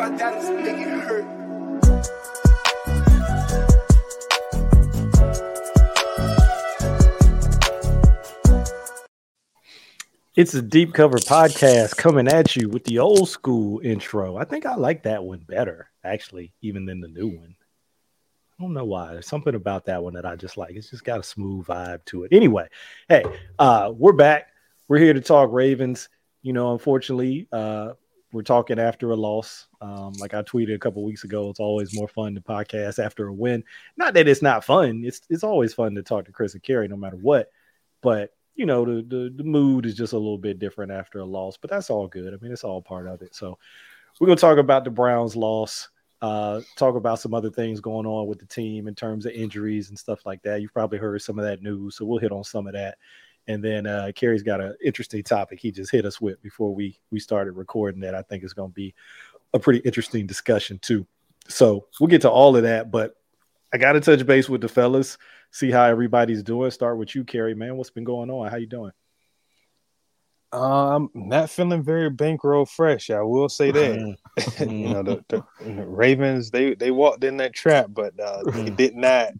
about Dallas and make it hurt. It's a deep cover podcast coming at you with the old school intro. I think I like that one better, actually, even than the new one. I don't know why. There's something about that one that I just like. It's just got a smooth vibe to it. Anyway, hey, uh, we're back. We're here to talk Ravens. You know, unfortunately, uh, we're talking after a loss. Um, like I tweeted a couple weeks ago, it's always more fun to podcast after a win. Not that it's not fun. It's it's always fun to talk to Chris and Kerry, no matter what. But you know, the, the the mood is just a little bit different after a loss. But that's all good. I mean, it's all part of it. So we're gonna talk about the Browns' loss. Uh, talk about some other things going on with the team in terms of injuries and stuff like that. You've probably heard some of that news, so we'll hit on some of that. And then uh, Kerry's got an interesting topic he just hit us with before we we started recording that I think is going to be a pretty interesting discussion too. So we'll get to all of that, but I got to touch base with the fellas, see how everybody's doing. Start with you, Kerry. Man, what's been going on? How you doing? Um, not feeling very bankroll fresh. I will say that. Mm. you know, the, the, the Ravens they they walked in that trap, but uh, they did not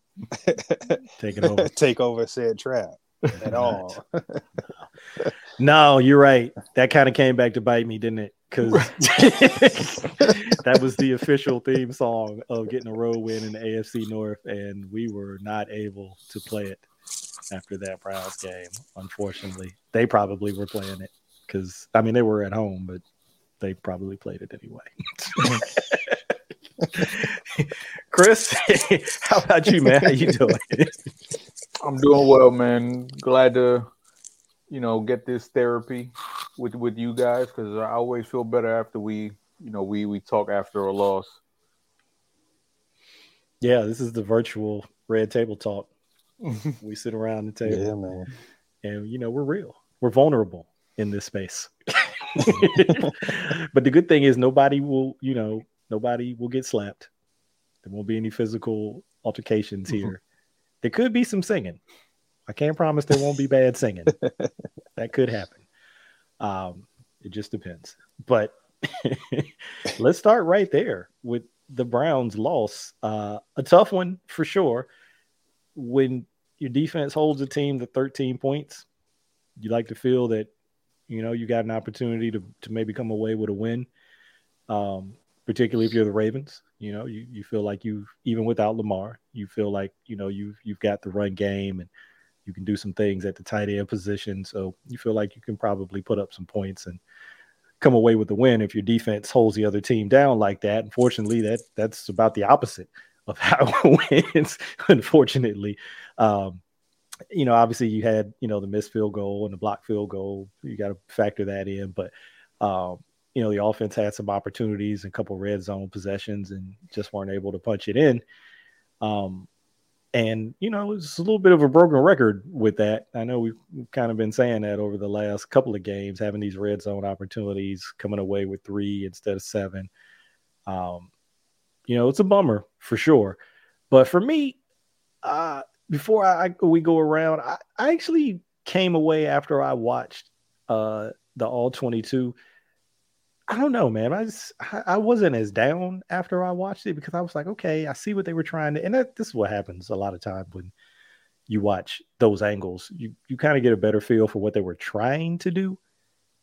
Take over. take over said trap at all. No, you're right. That kind of came back to bite me, didn't it? Because that was the official theme song of getting a road win in the AFC North, and we were not able to play it after that Browns game. Unfortunately, they probably were playing it because I mean they were at home, but they probably played it anyway. Chris, how about you, man? How you doing? I'm doing well, man. Glad to, you know, get this therapy with with you guys because I always feel better after we, you know, we we talk after a loss. Yeah, this is the virtual red table talk. we sit around the table. yeah, man. and you know we're real we're vulnerable in this space but the good thing is nobody will you know nobody will get slapped. There won't be any physical altercations here. There could be some singing. I can't promise there won't be bad singing. That could happen. Um it just depends. But let's start right there with the browns loss. Uh a tough one for sure. When your defense holds a team to 13 points, you like to feel that you know you got an opportunity to to maybe come away with a win. Um, particularly if you're the Ravens, you know, you, you feel like you even without Lamar, you feel like you know you've you've got the run game and you can do some things at the tight end position. So you feel like you can probably put up some points and come away with the win if your defense holds the other team down like that. Unfortunately, that that's about the opposite of how it wins. Unfortunately, um, you know, obviously you had you know the missed field goal and the block field goal. You got to factor that in, but um, you know the offense had some opportunities and a couple red zone possessions and just weren't able to punch it in. Um, and you know it's a little bit of a broken record with that. I know we've kind of been saying that over the last couple of games, having these red zone opportunities, coming away with three instead of seven. Um, you know, it's a bummer for sure. But for me, uh, before I we go around, I, I actually came away after I watched uh, the All 22. I don't know, man. I just I, wasn't as down after I watched it because I was like, okay, I see what they were trying to, and that, this is what happens a lot of time when you watch those angles. You you kind of get a better feel for what they were trying to do,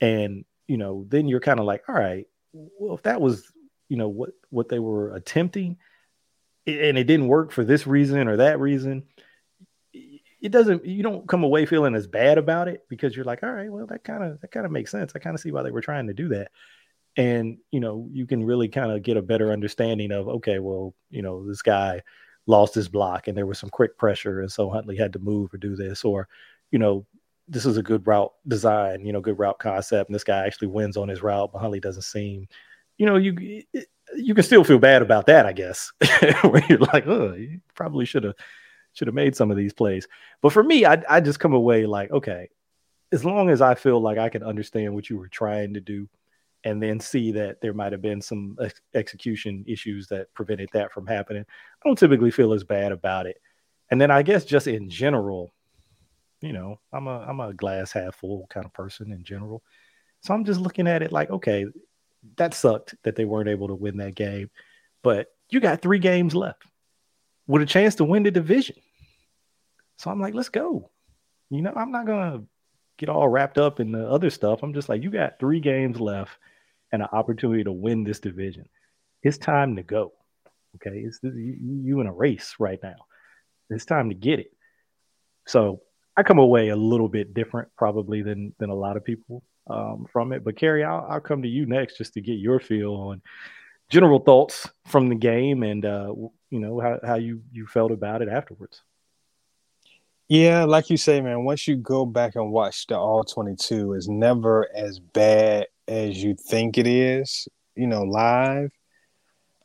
and you know, then you're kind of like, all right, well, if that was you know what what they were attempting and it didn't work for this reason or that reason it doesn't you don't come away feeling as bad about it because you're like all right well that kind of that kind of makes sense i kind of see why they were trying to do that and you know you can really kind of get a better understanding of okay well you know this guy lost his block and there was some quick pressure and so huntley had to move or do this or you know this is a good route design you know good route concept and this guy actually wins on his route but huntley doesn't seem you know, you you can still feel bad about that, I guess. Where you're like, oh, you probably should have should have made some of these plays. But for me, I I just come away like, okay, as long as I feel like I can understand what you were trying to do, and then see that there might have been some ex- execution issues that prevented that from happening, I don't typically feel as bad about it. And then I guess just in general, you know, I'm a I'm a glass half full kind of person in general. So I'm just looking at it like, okay, that sucked that they weren't able to win that game. But you got three games left with a chance to win the division. So I'm like, let's go. You know, I'm not gonna get all wrapped up in the other stuff. I'm just like, you got three games left and an opportunity to win this division. It's time to go. Okay, it's you, you in a race right now. It's time to get it. So I come away a little bit different, probably than than a lot of people um, from it. But Kerry, I'll, I'll come to you next just to get your feel on general thoughts from the game and uh, you know how, how you you felt about it afterwards. Yeah, like you say, man, once you go back and watch the all 22, it's never as bad as you think it is, you know, live.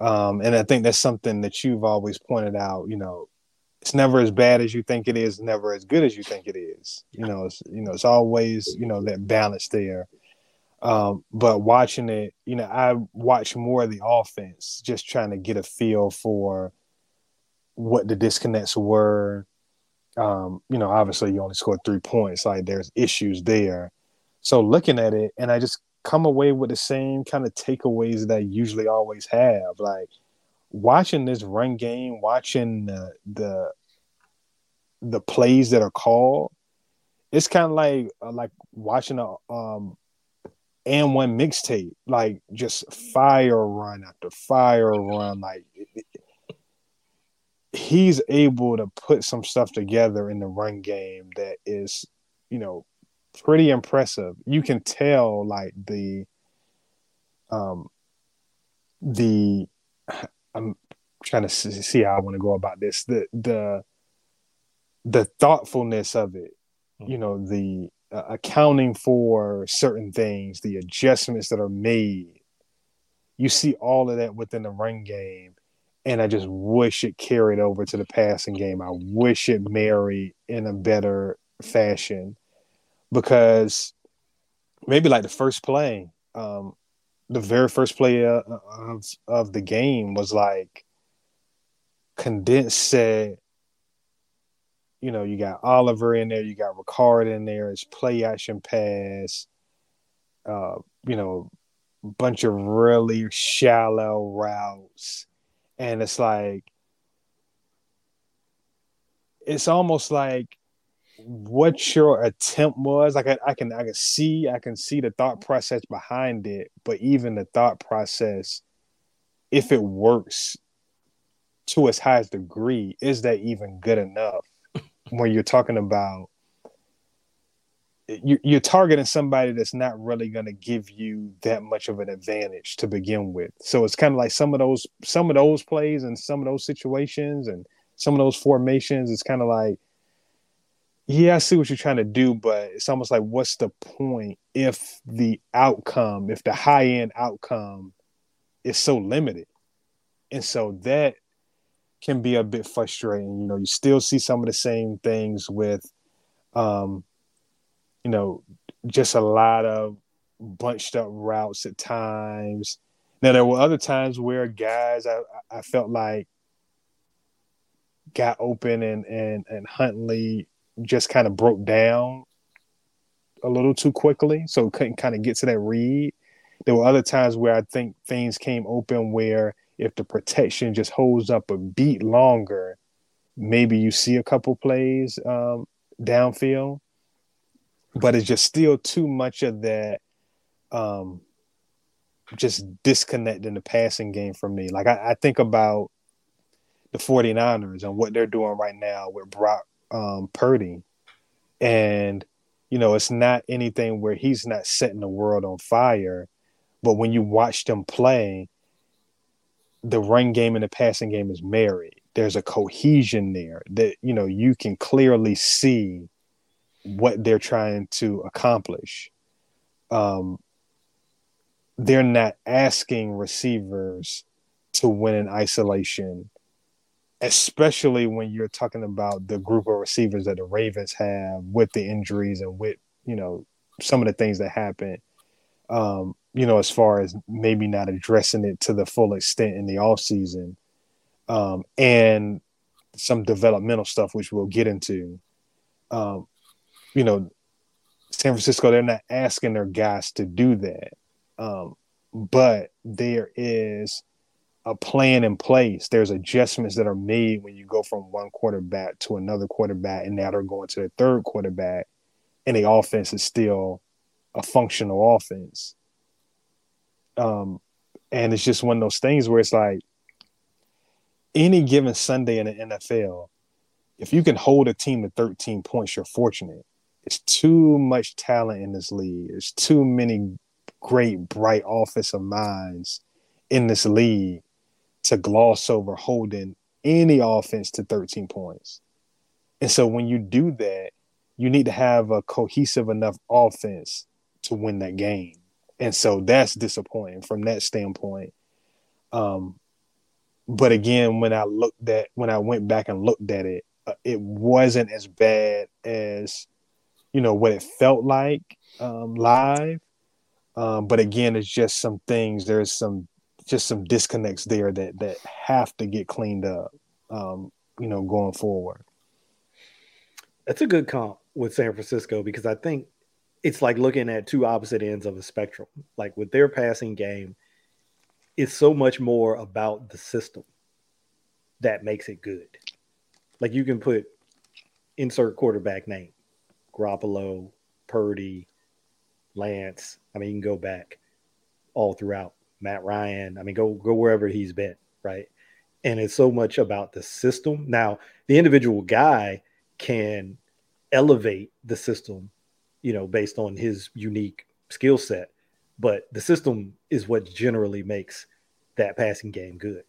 Um, and I think that's something that you've always pointed out, you know, it's never as bad as you think it is, never as good as you think it is. You know, it's, you know, it's always, you know, that balance there. Um, but watching it, you know, I watch more of the offense, just trying to get a feel for what the disconnects were. Um, you know, obviously you only scored three points, like there's issues there. So looking at it, and I just come away with the same kind of takeaways that I usually always have. Like watching this run game, watching the the, the plays that are called, it's kind of like uh, like watching a um AND1 mixtape, like just fire run after fire run. Like he's able to put some stuff together in the run game that is, you know, pretty impressive. You can tell like the um the I'm trying to see how I want to go about this. The the the thoughtfulness of it, you know, the uh, accounting for certain things, the adjustments that are made. You see all of that within the run game, and I just wish it carried over to the passing game. I wish it married in a better fashion because maybe like the first play, um, the very first play of, of, of the game was like condensed set you know, you got Oliver in there, you got Ricard in there, it's play action pass, uh, you know, bunch of really shallow routes. And it's like it's almost like what your attempt was. Like I, I can I can see I can see the thought mm-hmm. process behind it, but even the thought process, if it works to its highest degree, is that even good enough? when you're talking about you're targeting somebody that's not really going to give you that much of an advantage to begin with. So it's kind of like some of those some of those plays and some of those situations and some of those formations. It's kind of like, yeah, I see what you're trying to do, but it's almost like, what's the point if the outcome, if the high end outcome is so limited? And so that can be a bit frustrating. You know, you still see some of the same things with, um, you know, just a lot of bunched up routes at times. Now there were other times where guys I, I felt like got open and and and Huntley just kind of broke down a little too quickly, so couldn't kind of get to that read. There were other times where I think things came open where if the protection just holds up a beat longer, maybe you see a couple plays um, downfield, but it's just still too much of that um, just disconnect in the passing game for me. Like I, I, think about the 49ers and what they're doing right now with Brock um, Purdy. And, you know, it's not anything where he's not setting the world on fire. But when you watch them play, the run game and the passing game is married. There's a cohesion there that you know you can clearly see what they're trying to accomplish. Um, they're not asking receivers to win in isolation, especially when you're talking about the group of receivers that the Ravens have with the injuries and with you know some of the things that happen. Um, you know, as far as maybe not addressing it to the full extent in the off season, um, and some developmental stuff which we'll get into. Um, you know, San Francisco, they're not asking their guys to do that. Um, but there is a plan in place. There's adjustments that are made when you go from one quarterback to another quarterback, and now they're going to the third quarterback, and the offense is still a functional offense. Um, and it's just one of those things where it's like any given Sunday in the NFL, if you can hold a team to 13 points, you're fortunate. It's too much talent in this league. There's too many great, bright offensive minds in this league to gloss over holding any offense to 13 points. And so when you do that, you need to have a cohesive enough offense to win that game. And so that's disappointing from that standpoint. Um, but again, when I looked at when I went back and looked at it, uh, it wasn't as bad as you know what it felt like um, live. Um, but again, it's just some things. There's some just some disconnects there that that have to get cleaned up. Um, you know, going forward. That's a good comp with San Francisco because I think it's like looking at two opposite ends of a spectrum. Like with their passing game, it's so much more about the system that makes it good. Like you can put insert quarterback name, Garoppolo, Purdy, Lance. I mean, you can go back all throughout. Matt Ryan. I mean, go go wherever he's been, right? And it's so much about the system. Now, the individual guy can elevate the system, you know, based on his unique skill set, but the system is what generally makes that passing game good.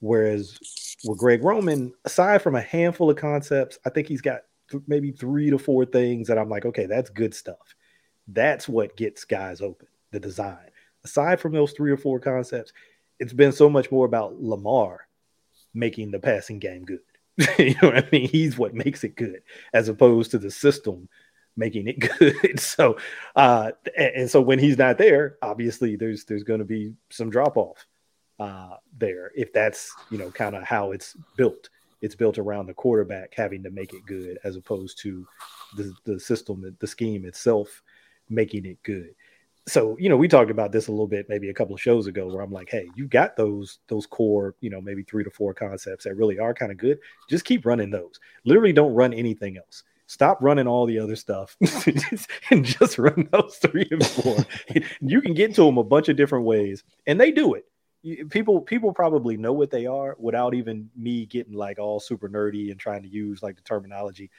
Whereas with Greg Roman, aside from a handful of concepts, I think he's got th- maybe three to four things that I'm like, okay, that's good stuff. That's what gets guys open, the design aside from those three or four concepts, it's been so much more about Lamar making the passing game good. you know what I mean? He's what makes it good, as opposed to the system making it good. so, uh, and, and, so when he's not there, obviously there's there's going to be some drop off uh, there if that's you know kind of how it's built. It's built around the quarterback having to make it good, as opposed to the the system, the scheme itself making it good so you know we talked about this a little bit maybe a couple of shows ago where i'm like hey you got those those core you know maybe three to four concepts that really are kind of good. Just keep running those. Literally don't run anything else. Stop running all the other stuff and just run those three and four. You can get to them a bunch of different ways and they do it. People people probably know what they are without even me getting like all super nerdy and trying to use like the terminology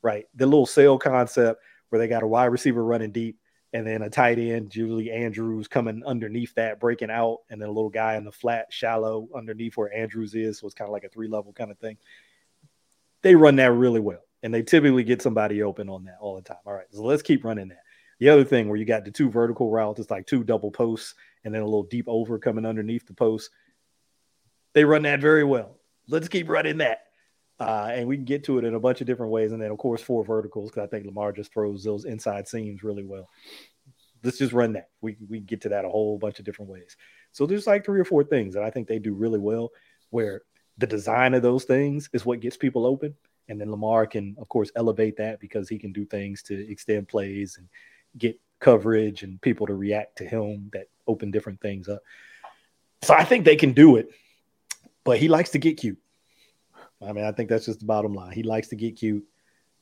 right? The little sail concept where they got a wide receiver running deep and then a tight end, Julie Andrews coming underneath that, breaking out, and then a little guy in the flat, shallow underneath where Andrews is. So it's kind of like a three level kind of thing. They run that really well, and they typically get somebody open on that all the time. All right, so let's keep running that. The other thing where you got the two vertical routes, it's like two double posts and then a little deep over coming underneath the post. They run that very well. Let's keep running that. Uh, and we can get to it in a bunch of different ways. And then, of course, four verticals because I think Lamar just throws those inside seams really well. Let's just run that. We we get to that a whole bunch of different ways. So there's like three or four things that I think they do really well, where the design of those things is what gets people open, and then Lamar can, of course, elevate that because he can do things to extend plays and get coverage and people to react to him that open different things up. So I think they can do it, but he likes to get cute. I mean, I think that's just the bottom line. He likes to get cute.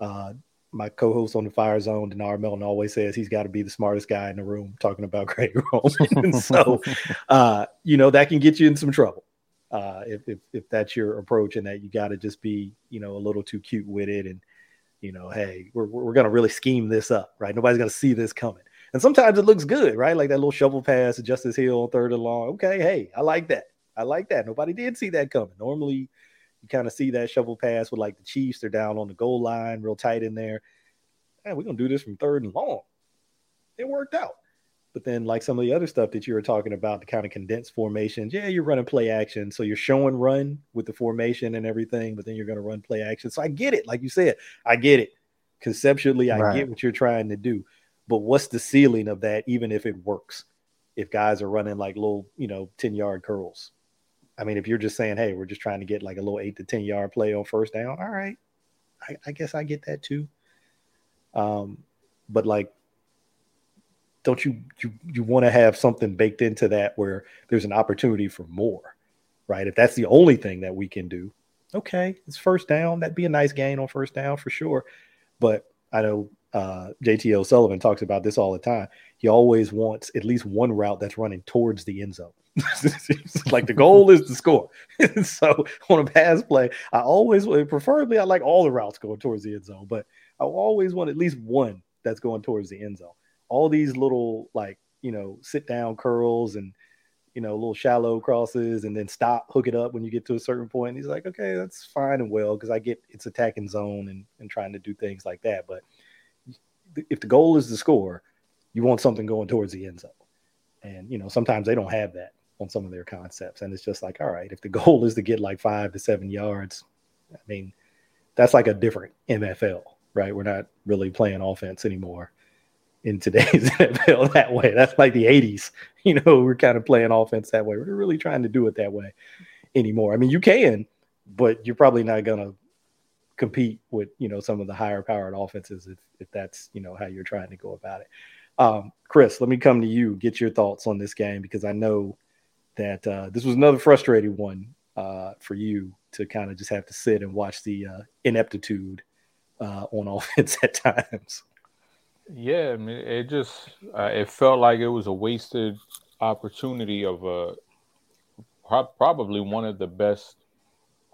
Uh, my co-host on the Fire Zone, Denar Melton, always says he's got to be the smartest guy in the room talking about Greg Roman. so, uh, you know, that can get you in some trouble uh, if, if, if that's your approach, and that you got to just be, you know, a little too cute with it, and you know, hey, we're we're gonna really scheme this up, right? Nobody's gonna see this coming. And sometimes it looks good, right? Like that little shovel pass to Justice Hill on third and long. Okay, hey, I like that. I like that. Nobody did see that coming. Normally, you kind of see that shovel pass with like the Chiefs. They're down on the goal line, real tight in there. Man, we're gonna do this from third and long. It worked out. But then, like some of the other stuff that you were talking about, the kind of condensed formations, yeah, you're running play action. So you're showing run with the formation and everything, but then you're going to run play action. So I get it. Like you said, I get it. Conceptually, I right. get what you're trying to do. But what's the ceiling of that, even if it works? If guys are running like little, you know, 10 yard curls, I mean, if you're just saying, hey, we're just trying to get like a little eight to 10 yard play on first down, all right. I, I guess I get that too. Um, but like don't you you you want to have something baked into that where there's an opportunity for more, right? If that's the only thing that we can do, okay, it's first down. That'd be a nice gain on first down for sure. But I know uh, JT O'Sullivan talks about this all the time. He always wants at least one route that's running towards the end zone. like the goal is to score. so on a pass play, I always, preferably, I like all the routes going towards the end zone, but I always want at least one that's going towards the end zone. All these little like you know sit down curls and you know little shallow crosses and then stop hook it up when you get to a certain point. And he's like, okay, that's fine and well because I get it's attacking zone and and trying to do things like that. But if the goal is to score, you want something going towards the end zone. And you know sometimes they don't have that on some of their concepts, and it's just like, all right, if the goal is to get like five to seven yards, I mean, that's like a different NFL right? We're not really playing offense anymore in today's NFL that way. That's like the 80s. You know, we're kind of playing offense that way. We're really trying to do it that way anymore. I mean, you can, but you're probably not going to compete with, you know, some of the higher powered offenses if, if that's, you know, how you're trying to go about it. Um, Chris, let me come to you, get your thoughts on this game because I know that uh, this was another frustrating one uh, for you to kind of just have to sit and watch the uh, ineptitude uh, on offense at times. Yeah, I mean, it just uh, it felt like it was a wasted opportunity of a probably one of the best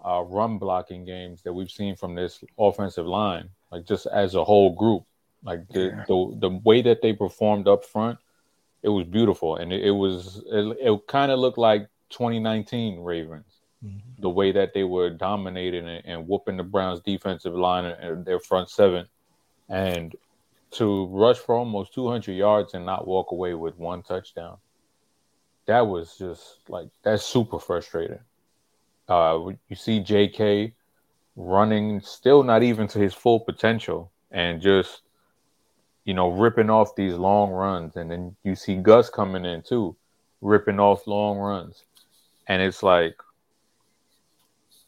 uh, run blocking games that we've seen from this offensive line. Like just as a whole group, like the yeah. the, the way that they performed up front, it was beautiful, and it, it was it, it kind of looked like 2019 Ravens mm-hmm. the way that they were dominating and, and whooping the Browns' defensive line and their front seven, and to rush for almost 200 yards and not walk away with one touchdown. That was just like that's super frustrating. Uh, you see J.K. running, still not even to his full potential, and just you know ripping off these long runs, and then you see Gus coming in too, ripping off long runs, and it's like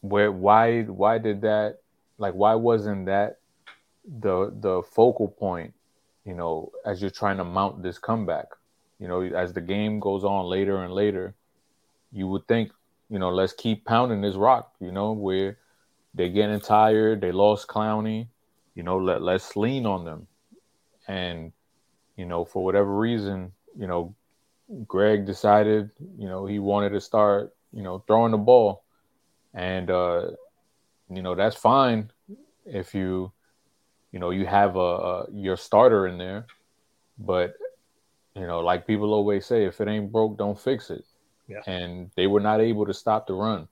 where why why did that like why wasn't that the the focal point you know as you're trying to mount this comeback you know as the game goes on later and later you would think you know let's keep pounding this rock you know where they're getting tired they lost clowney you know let, let's lean on them and you know for whatever reason you know greg decided you know he wanted to start you know throwing the ball and uh, you know that's fine if you you know you have a, a your starter in there, but you know like people always say, if it ain't broke, don't fix it. Yeah. And they were not able to stop the run,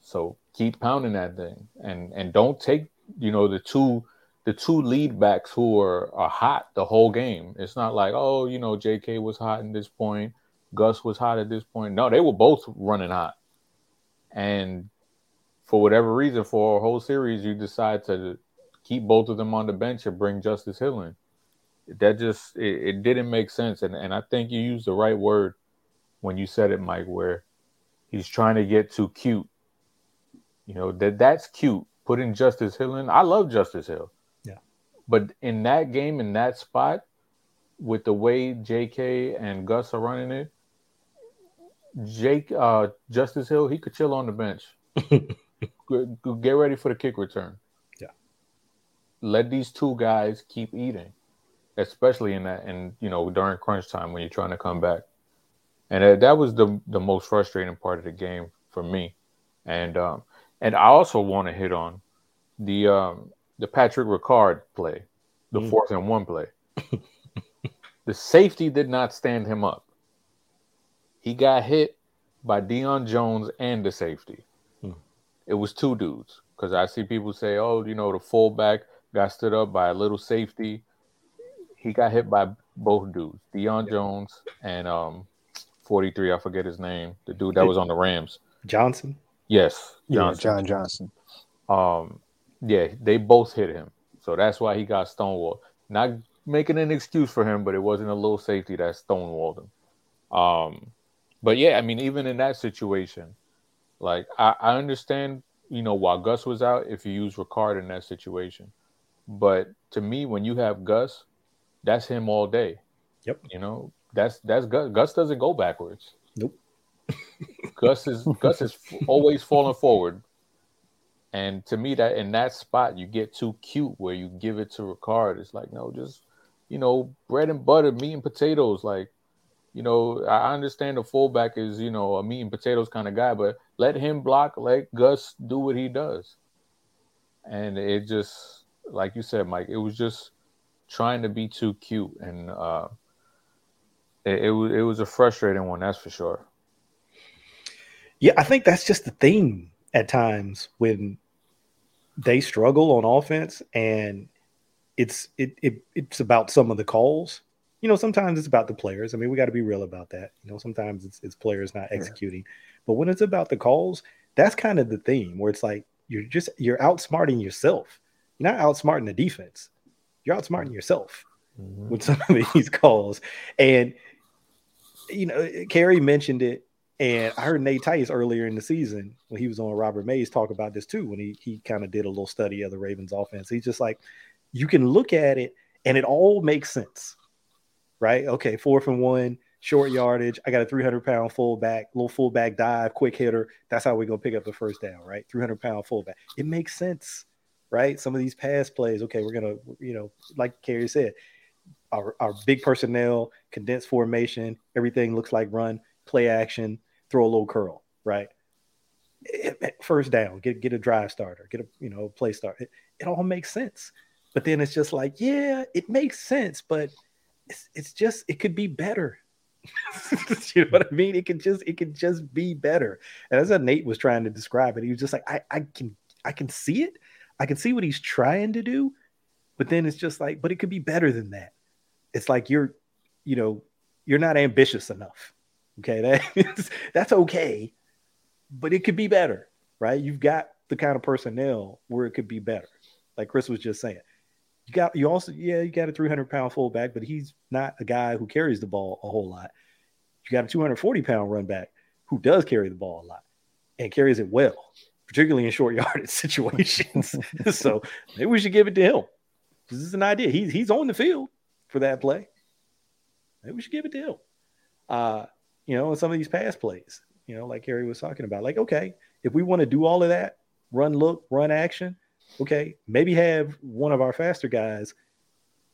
so keep pounding that thing, and and don't take you know the two the two lead backs who are, are hot the whole game. It's not like, oh, you know, JK was hot at this point, Gus was hot at this point. No, they were both running hot. And for whatever reason, for a whole series, you decide to keep both of them on the bench and bring Justice Hill in. That just it, it didn't make sense, and and I think you used the right word when you said it, Mike, where he's trying to get too cute. You know that that's cute. Putting Justice Hill in, I love Justice Hill. Yeah, but in that game, in that spot, with the way J.K. and Gus are running it, Jake uh, Justice Hill, he could chill on the bench. get ready for the kick return. Yeah. Let these two guys keep eating, especially in that, and you know, during crunch time when you're trying to come back. And that, that was the the most frustrating part of the game for me. And um, and I also want to hit on the um, the Patrick Ricard play, the mm. fourth and one play. the safety did not stand him up. He got hit by Deion Jones and the safety it was two dudes because I see people say, "Oh, you know, the fullback got stood up by a little safety." He got hit by both dudes, Deion Jones and um, 43. I forget his name. The dude that was on the Rams. Johnson. Yes, Johnson. Yeah, John Johnson. Um, yeah, they both hit him, so that's why he got stonewalled. Not making an excuse for him, but it wasn't a little safety that stonewalled him. Um, but yeah, I mean, even in that situation, like I, I understand, you know, while Gus was out, if you use Ricard in that situation. But to me, when you have Gus, that's him all day. Yep. You know, that's that's Gus. Gus doesn't go backwards. Nope. Gus is Gus is always falling forward. And to me, that in that spot, you get too cute where you give it to Ricard. It's like, no, just you know, bread and butter, meat and potatoes. Like, you know, I understand the fullback is, you know, a meat and potatoes kind of guy, but let him block, let Gus do what he does. And it just, like you said, Mike, it was just trying to be too cute, and uh, it, it was it was a frustrating one, that's for sure. Yeah, I think that's just the theme at times when they struggle on offense, and it's it, it it's about some of the calls. You know, sometimes it's about the players. I mean, we got to be real about that. You know, sometimes it's it's players not executing, but when it's about the calls, that's kind of the theme where it's like you're just you're outsmarting yourself. You're not outsmarting the defense. You're outsmarting yourself mm-hmm. with some of these calls. And you know, Kerry mentioned it, and I heard Nate Tice earlier in the season when he was on Robert Mays talk about this too. When he he kind of did a little study of the Ravens offense, he's just like, you can look at it and it all makes sense, right? Okay, fourth and one, short yardage. I got a 300 pound fullback, little fullback dive, quick hitter. That's how we're gonna pick up the first down, right? 300 pound fullback. It makes sense, right? Some of these pass plays. Okay, we're gonna, you know, like Kerry said, our, our big personnel, condensed formation, everything looks like run, play action, throw a little curl, right? First down, get get a drive starter, get a you know play start. It, it all makes sense. But then it's just like, yeah, it makes sense, but it's, it's just it could be better. you know what I mean? It could just it could just be better. And as Nate was trying to describe it, he was just like, I, I can I can see it. I can see what he's trying to do, but then it's just like, but it could be better than that. It's like you're, you know, you're not ambitious enough. Okay, that is, that's okay, but it could be better, right? You've got the kind of personnel where it could be better. Like Chris was just saying, you got you also yeah you got a 300 pound fullback, but he's not a guy who carries the ball a whole lot. You got a 240 pound run back who does carry the ball a lot and carries it well, particularly in short yardage situations. so maybe we should give it to him. This is an idea. He's he's on the field for that play. Maybe we should give it to him. Uh, you know, some of these pass plays, you know, like Harry was talking about, like, okay, if we want to do all of that, run, look, run action, okay, maybe have one of our faster guys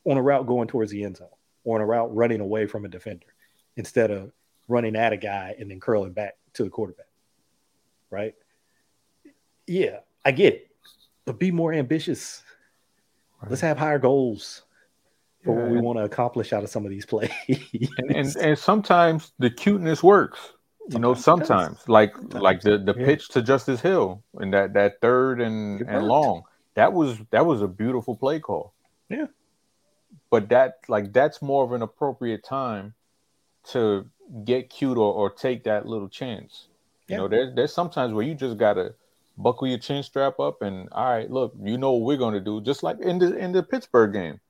on a route going towards the end zone or on a route running away from a defender instead of running at a guy and then curling back to the quarterback. Right? Yeah, I get it. But be more ambitious. Right. Let's have higher goals for yeah. what we want to accomplish out of some of these plays. and, and, and sometimes the cuteness works you know sometimes like sometimes. like the the yeah. pitch to Justice Hill and that that third and and long that was that was a beautiful play call. Yeah, but that like that's more of an appropriate time to get cute or, or take that little chance. You know, there's there's sometimes where you just gotta buckle your chin strap up and all right, look, you know what we're gonna do. Just like in the in the Pittsburgh game,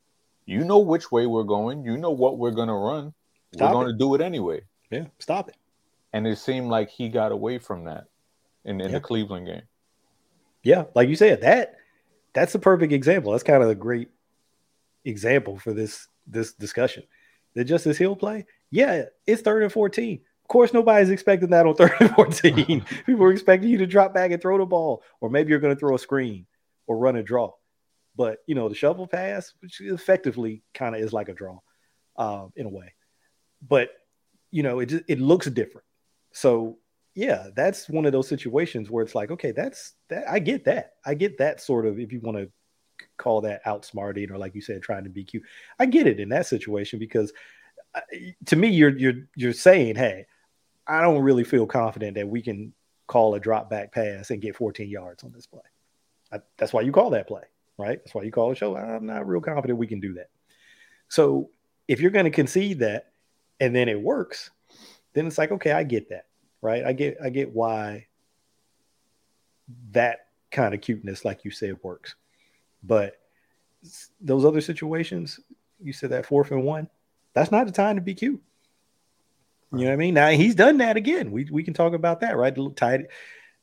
you know which way we're going. You know what we're gonna run. Stop we're gonna do it anyway. Yeah, stop it and it seemed like he got away from that in, in yeah. the Cleveland game. Yeah, like you said, that that's a perfect example. That's kind of a great example for this this discussion. The Justice Hill play, yeah, it's third and 14. Of course, nobody's expecting that on third and 14. People are expecting you to drop back and throw the ball, or maybe you're going to throw a screen or run a draw. But you know, the shovel pass, which effectively kind of is like a draw, um, in a way. But you know, it it looks different. So yeah, that's one of those situations where it's like, okay, that's that. I get that. I get that sort of. If you want to call that outsmarting or like you said, trying to be cute, I get it in that situation because uh, to me, you're you're you're saying, hey, I don't really feel confident that we can call a drop back pass and get 14 yards on this play. I, that's why you call that play, right? That's why you call a show. I'm not real confident we can do that. So if you're going to concede that and then it works, then it's like, okay, I get that, right? I get, I get why that kind of cuteness, like you said, works. But those other situations, you said that fourth and one, that's not the time to be cute. You know what I mean? Now he's done that again. We we can talk about that, right? The tight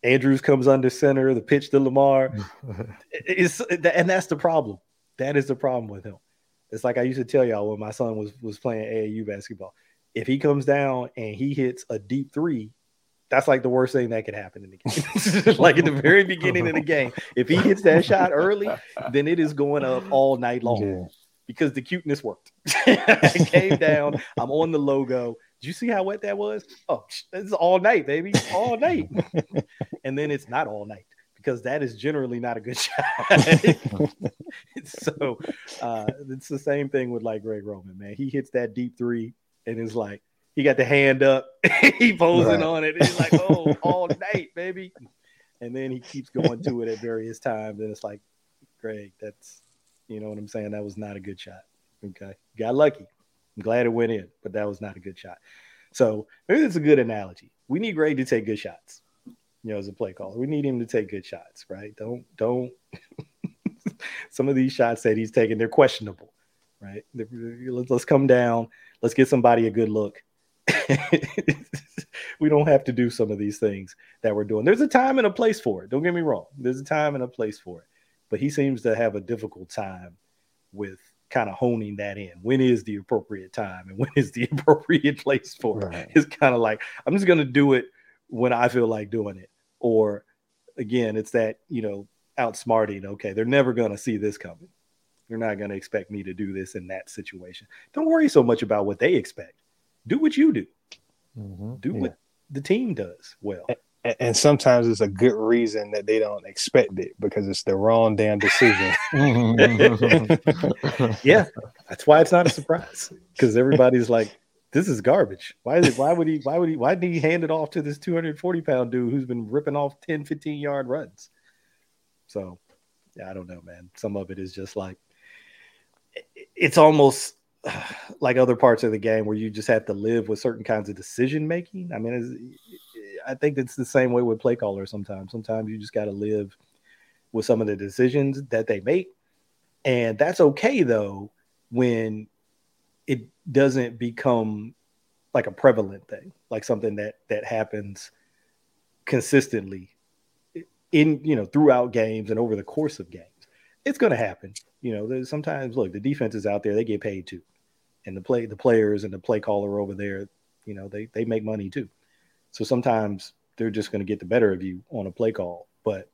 Andrews comes under center, the pitch to Lamar. is and that's the problem. That is the problem with him. It's like I used to tell y'all when my son was was playing AAU basketball. If he comes down and he hits a deep three, that's like the worst thing that could happen in the game. like in the very beginning of the game, if he hits that shot early, then it is going up all night long yeah. because the cuteness worked. it came down. I'm on the logo. Did you see how wet that was? Oh, it's all night, baby, all night. and then it's not all night because that is generally not a good shot. so uh, it's the same thing with like Greg Roman, man. He hits that deep three and it's like he got the hand up, he posing right. on it. He's like, oh, all night, baby. And then he keeps going to it at various times, and it's like, Greg, that's you know what I'm saying. That was not a good shot. Okay, got lucky. I'm glad it went in, but that was not a good shot. So maybe that's a good analogy. We need Greg to take good shots. You know, as a play caller, we need him to take good shots, right? Don't don't. Some of these shots that he's taking, they're questionable, right? Let's come down. Let's get somebody a good look we don't have to do some of these things that we're doing. There's a time and a place for it. Don't get me wrong. There's a time and a place for it. But he seems to have a difficult time with kind of honing that in. When is the appropriate time and when is the appropriate place for it? Right. It's kind of like I'm just going to do it when I feel like doing it. Or again, it's that, you know, outsmarting. Okay, they're never going to see this coming. They're not going to expect me to do this in that situation. Don't worry so much about what they expect do what you do. Mm-hmm. Do yeah. what the team does well. And, sometimes it's a good reason that they don't expect it because it's the wrong damn decision. yeah, that's why it's not a surprise because everybody's like, "This is garbage." Why is it? Why would he? Why would he? Why did he hand it off to this 240 pound dude who's been ripping off 10, 15 yard runs? So, yeah, I don't know, man. Some of it is just like it's almost like other parts of the game where you just have to live with certain kinds of decision making. I mean, I think it's the same way with play callers sometimes. Sometimes you just got to live with some of the decisions that they make. And that's okay though when it doesn't become like a prevalent thing, like something that that happens consistently in, you know, throughout games and over the course of games. It's going to happen. You know, sometimes look, the defense is out there, they get paid too and the play the players and the play caller over there, you know, they they make money too. So sometimes they're just going to get the better of you on a play call. But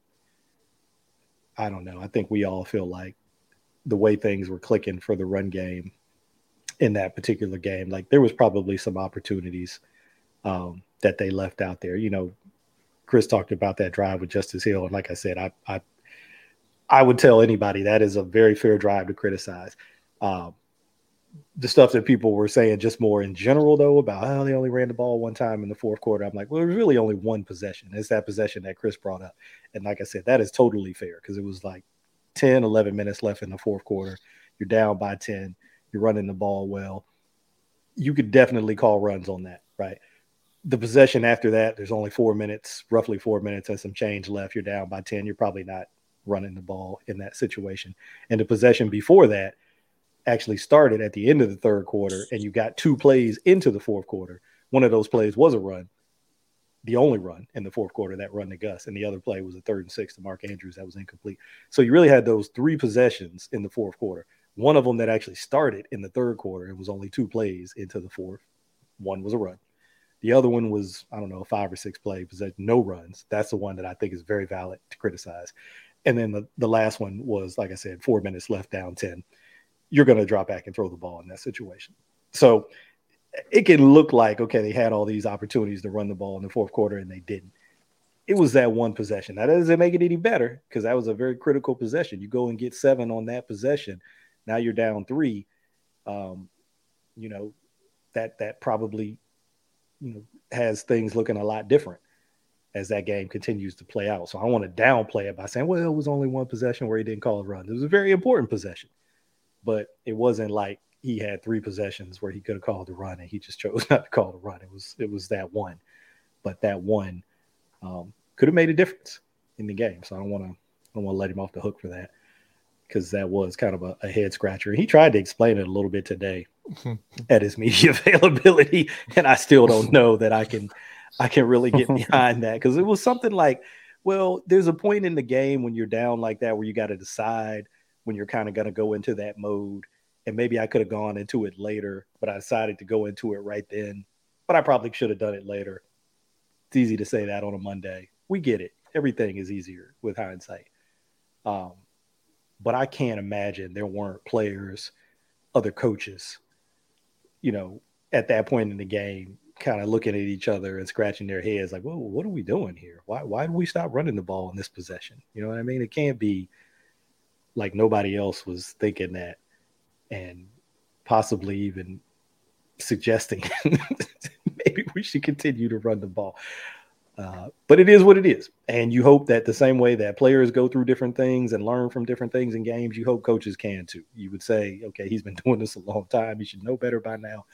I don't know. I think we all feel like the way things were clicking for the run game in that particular game, like there was probably some opportunities um, that they left out there. You know, Chris talked about that drive with Justice Hill, and like I said, I I I would tell anybody that is a very fair drive to criticize. Um, the stuff that people were saying just more in general though about how oh, they only ran the ball one time in the fourth quarter. I'm like well it was really only one possession. It's that possession that chris brought up. And like i said that is totally fair because it was like 10 11 minutes left in the fourth quarter. You're down by 10 you're running the ball well. You could definitely call runs on that right? The possession after that there's only four minutes roughly four minutes and some change left. You're down by 10 you're probably not running the ball in that situation. And the possession before that actually started at the end of the third quarter and you got two plays into the fourth quarter, one of those plays was a run, the only run in the fourth quarter, that run to Gus, and the other play was a third and six to Mark Andrews that was incomplete. So you really had those three possessions in the fourth quarter. One of them that actually started in the third quarter and was only two plays into the fourth. One was a run. The other one was, I don't know, five or six play possession, no runs. That's the one that I think is very valid to criticize. And then the, the last one was, like I said, four minutes left down 10 you're going to drop back and throw the ball in that situation. So it can look like, okay, they had all these opportunities to run the ball in the fourth quarter and they didn't. It was that one possession. That doesn't make it any better because that was a very critical possession. You go and get seven on that possession. Now you're down three. Um, you know, that that probably you know has things looking a lot different as that game continues to play out. So I want to downplay it by saying, well, it was only one possession where he didn't call a run. It was a very important possession but it wasn't like he had three possessions where he could have called the run and he just chose not to call the run. It was it was that one, but that one um, could have made a difference in the game. So I don't want to I don't want to let him off the hook for that because that was kind of a, a head scratcher. He tried to explain it a little bit today at his media availability, and I still don't know that I can I can really get behind that because it was something like, well, there's a point in the game when you're down like that where you got to decide when you're kind of going to go into that mode and maybe I could have gone into it later, but I decided to go into it right then. But I probably should have done it later. It's easy to say that on a Monday. We get it. Everything is easier with hindsight. Um, but I can't imagine there weren't players, other coaches, you know, at that point in the game, kind of looking at each other and scratching their heads like, "Whoa, what are we doing here? Why why do we stop running the ball in this possession?" You know what I mean? It can't be like nobody else was thinking that, and possibly even suggesting maybe we should continue to run the ball. Uh, but it is what it is. And you hope that the same way that players go through different things and learn from different things in games, you hope coaches can too. You would say, okay, he's been doing this a long time. He should know better by now.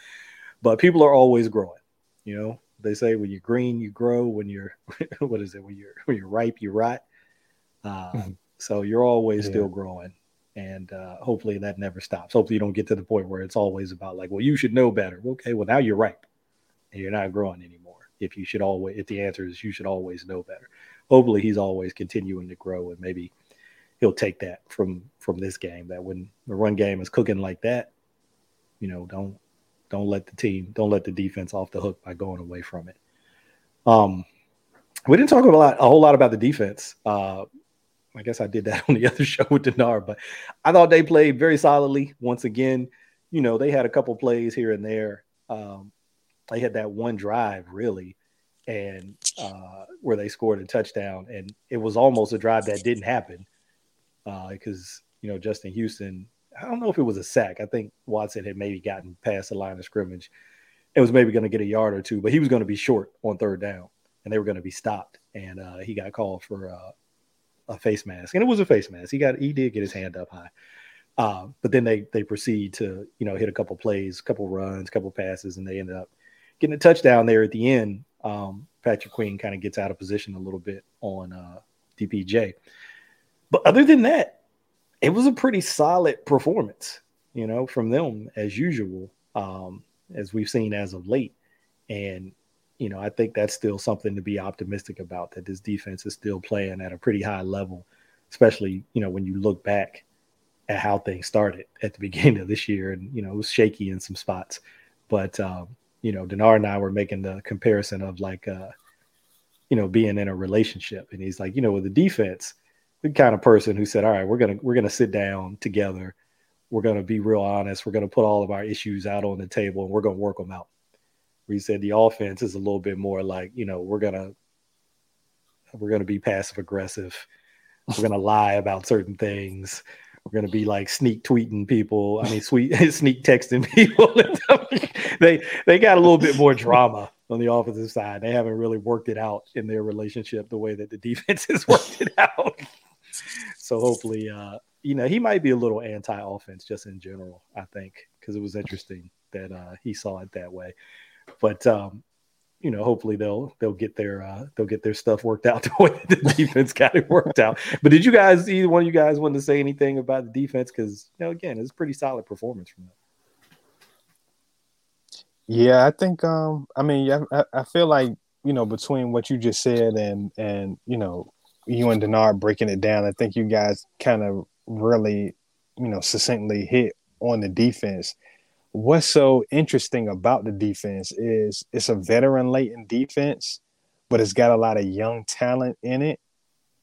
But people are always growing. You know, they say when you're green, you grow. When you're, what is it? When you're when you're ripe, you rot. Uh, mm-hmm. So you're always yeah. still growing, and uh, hopefully that never stops. Hopefully you don't get to the point where it's always about like, well, you should know better. Okay, well now you're ripe, and you're not growing anymore if you should always if the answer is you should always know better hopefully he's always continuing to grow and maybe he'll take that from from this game that when the run game is cooking like that you know don't don't let the team don't let the defense off the hook by going away from it um we didn't talk a lot a whole lot about the defense uh i guess i did that on the other show with Denard but i thought they played very solidly once again you know they had a couple plays here and there um they had that one drive really, and uh, where they scored a touchdown, and it was almost a drive that didn't happen because uh, you know Justin Houston. I don't know if it was a sack. I think Watson had maybe gotten past the line of scrimmage. It was maybe going to get a yard or two, but he was going to be short on third down, and they were going to be stopped. And uh, he got called for uh, a face mask, and it was a face mask. He got he did get his hand up high. Uh, but then they they proceed to you know hit a couple plays, a couple runs, a couple passes, and they ended up getting a touchdown there at the end. Um, Patrick Queen kind of gets out of position a little bit on uh, DPJ. But other than that, it was a pretty solid performance, you know, from them as usual, um, as we've seen as of late. And, you know, I think that's still something to be optimistic about that this defense is still playing at a pretty high level, especially, you know, when you look back at how things started at the beginning of this year. And, you know, it was shaky in some spots. But, um, you know, Denard and I were making the comparison of like, uh, you know, being in a relationship, and he's like, you know, with the defense, the kind of person who said, all right, we're gonna we're gonna sit down together, we're gonna be real honest, we're gonna put all of our issues out on the table, and we're gonna work them out. Where he said the offense is a little bit more like, you know, we're gonna we're gonna be passive aggressive, we're gonna lie about certain things we're going to be like sneak tweeting people. I mean, sweet sneak texting people. they they got a little bit more drama on the offensive side. They haven't really worked it out in their relationship the way that the defense has worked it out. so hopefully, uh, you know, he might be a little anti-offense just in general. I think because it was interesting that uh, he saw it that way. But um, you know, hopefully they'll they'll get their uh, they'll get their stuff worked out the way the defense got it worked out. But did you guys either one of you guys want to say anything about the defense? Because you know, again, it's a pretty solid performance from them. Yeah, I think um I mean I, I feel like you know between what you just said and and you know you and Denard breaking it down, I think you guys kind of really you know succinctly hit on the defense what's so interesting about the defense is it's a veteran laden defense, but it's got a lot of young talent in it.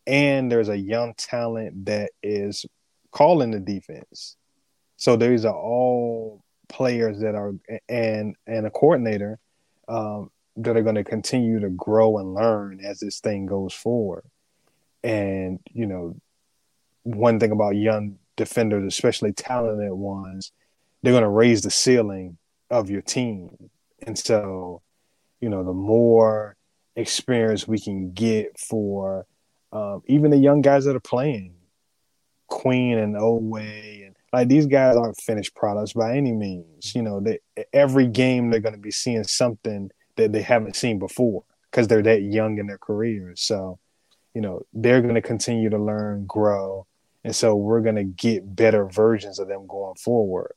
And there's a young talent that is calling the defense. So these are all players that are and and a coordinator um, that are going to continue to grow and learn as this thing goes forward. And you know, one thing about young defenders, especially talented ones, they're going to raise the ceiling of your team. And so, you know, the more experience we can get for um, even the young guys that are playing, Queen and Oweh, and like these guys aren't finished products by any means. You know, they, every game they're going to be seeing something that they haven't seen before because they're that young in their careers. So, you know, they're going to continue to learn, grow, and so we're going to get better versions of them going forward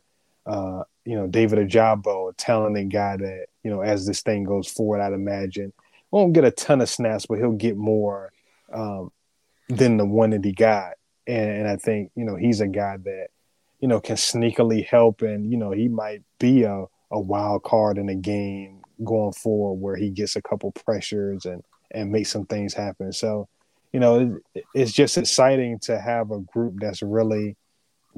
uh, you know, David Ojabo, a talented guy that, you know, as this thing goes forward, I'd imagine won't get a ton of snaps, but he'll get more um, than the one that he got. And, and, I think, you know, he's a guy that you know, can sneakily help, and you know, he might be a a wild card in a game going forward where he gets a couple pressures and and make some things happen. So, you know, it, it's just exciting to have a group that's really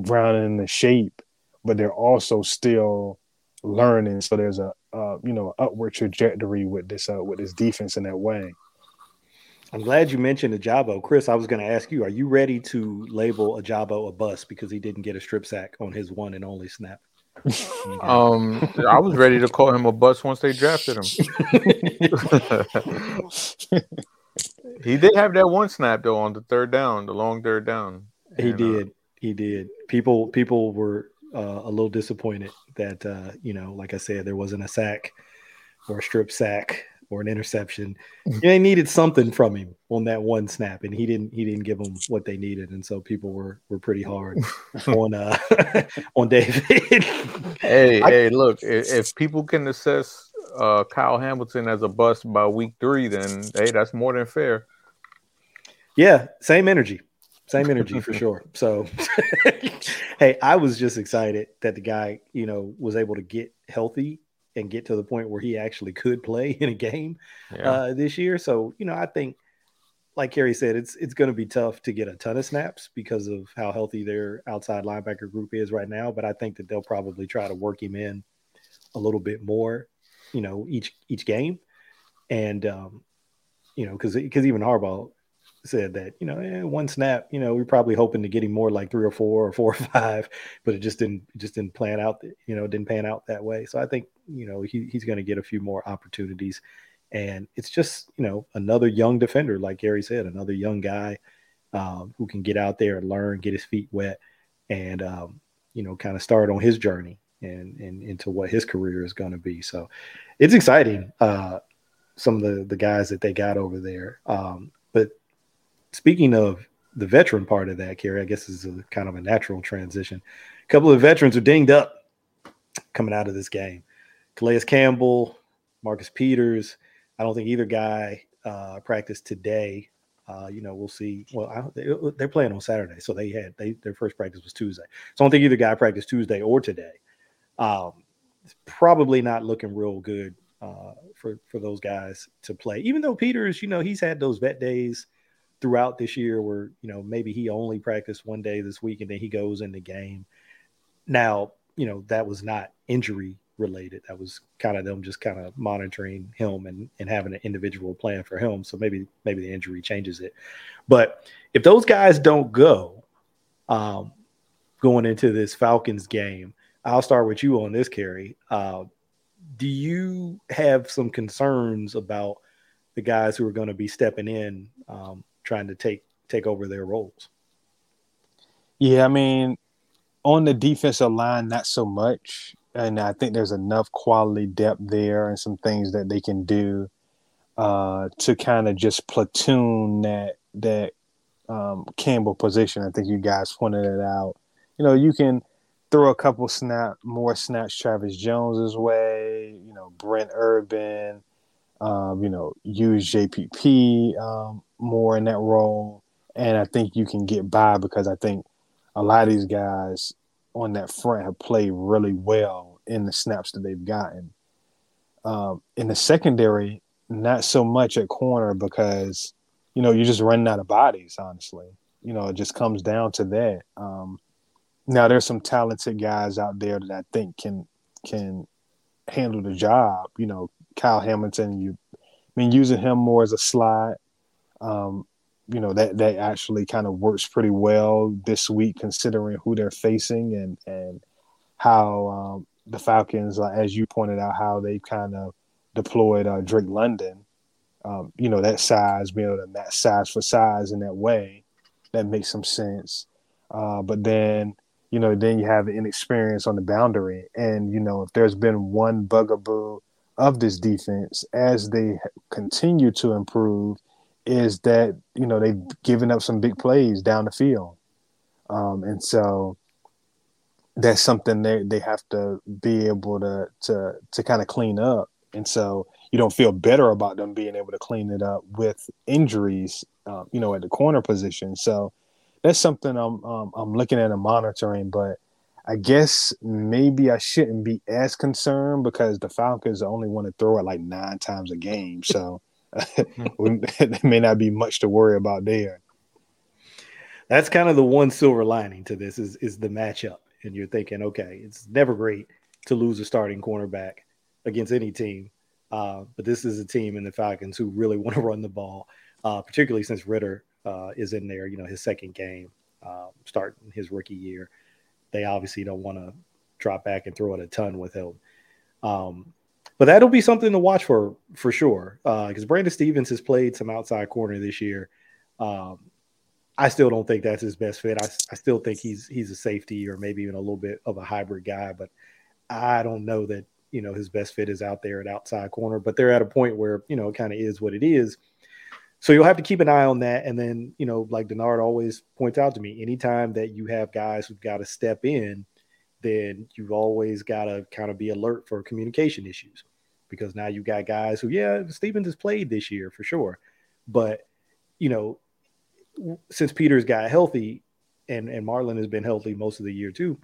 grounded in the shape, but they're also still learning. So there's a uh, you know upward trajectory with this uh, with this defense in that way. I'm glad you mentioned Ojabo. Chris, I was going to ask you, are you ready to label Ojabo a bust because he didn't get a strip sack on his one and only snap? um, I was ready to call him a bust once they drafted him. he did have that one snap though on the third down, the long third down. He and, uh, did. Uh, he did. People people were uh, a little disappointed that uh, you know, like I said, there wasn't a sack or a strip sack or an interception. They needed something from him on that one snap, and he didn't. He didn't give them what they needed, and so people were were pretty hard on uh, on David. hey, I, hey, look! If, if, people can assess uh, Kyle Hamilton as a bust by week three, then hey, that's more than fair. Yeah, same energy, same energy for sure. So, hey, I was just excited that the guy, you know, was able to get healthy and get to the point where he actually could play in a game yeah. uh, this year. So, you know, I think, like Kerry said, it's it's going to be tough to get a ton of snaps because of how healthy their outside linebacker group is right now. But I think that they'll probably try to work him in a little bit more, you know, each each game, and um, you know, because because even Harbaugh said that you know eh, one snap you know we are probably hoping to get him more like three or four or four or five but it just didn't just didn't plan out you know didn't pan out that way. So i think you know he, he's going to get a few more opportunities. And it's just you know another young defender like Kerry said another young guy um, who can get out there and learn get his feet wet and um, you know kind of start on his journey and, and into what his career is going to be. So it's exciting uh, some of the the guys that they got over there. Um, speaking of the veteran part of that, Kerry, I guess is a kind of a natural transition. A couple of veterans are dinged up coming out of this game. Calais Campbell, Marcus Peters. I don't think either guy uh, practiced today. Uh, you know, we'll see. Well, they, are playing on Saturday, so they had they their first practice was Tuesday. So I don't think either guy practiced Tuesday or today. Um, it's probably not looking real good uh, for for those guys to play. Even though Peters, you know, he's had those vet days throughout this year where you know maybe he only practiced one day this week and then he goes in the game. Now you know that was not injury related. That was kind of them just kind of monitoring him and, and having an individual plan for him. So maybe maybe the injury changes it. But if those guys don't go, um, going into this Falcons game, I'll start with you on this, Kerry. Uh, do you have some concerns about the guys who are going to be stepping in um, trying to take take over their roles. Yeah, I mean, on the defensive line, not so much. And I think there's enough quality depth there and some things that they can do uh, to kind of just platoon that that um, Campbell position. I think you guys pointed it out. You know, you can throw a couple snap more snaps Travis Jones's way. You know, Brent Urban. Um, you know, use JPP um, more in that role, and I think you can get by because I think a lot of these guys on that front have played really well in the snaps that they've gotten. Um, in the secondary, not so much at corner because you know you're just running out of bodies. Honestly, you know it just comes down to that. Um, now there's some talented guys out there that I think can can handle the job. You know, Kyle Hamilton, you I mean using him more as a slide um, you know that that actually kind of works pretty well this week, considering who they're facing and and how um, the Falcons, uh, as you pointed out, how they kind of deployed uh, Drake London. Um, you know that size, being able to match size for size in that way, that makes some sense. Uh, but then you know then you have inexperience on the boundary, and you know if there's been one bugaboo of this defense as they continue to improve is that you know they've given up some big plays down the field, um, and so that's something they they have to be able to to to kind of clean up. And so you don't feel better about them being able to clean it up with injuries, uh, you know, at the corner position. So that's something I'm um, I'm looking at and monitoring. But I guess maybe I shouldn't be as concerned because the Falcons only want to throw it like nine times a game, so there may not be much to worry about there. That's kind of the one silver lining to this is is the matchup, and you're thinking, okay, it's never great to lose a starting cornerback against any team, uh, but this is a team in the Falcons who really want to run the ball, uh, particularly since Ridder uh, is in there, you know, his second game, um, starting his rookie year they obviously don't want to drop back and throw it a ton with him. Um, but that'll be something to watch for for sure. Because uh, Brandon Stephens has played some outside corner this year. Um, I still don't think that's his best fit. I, I still think he's he's a safety or maybe even a little bit of a hybrid guy. But I don't know that you know his best fit is out there at outside corner. But they're at a point where you know it kind of is what it is. So you'll have to keep an eye on that. And then, you know, like Denard always points out to me, anytime that you have guys who've got to step in, then you've always got to kind of be alert for communication issues because now you've got guys who, yeah, Stephens has played this year for sure. But, you know, since Peters got healthy and, and Marlon has been healthy most of the year too,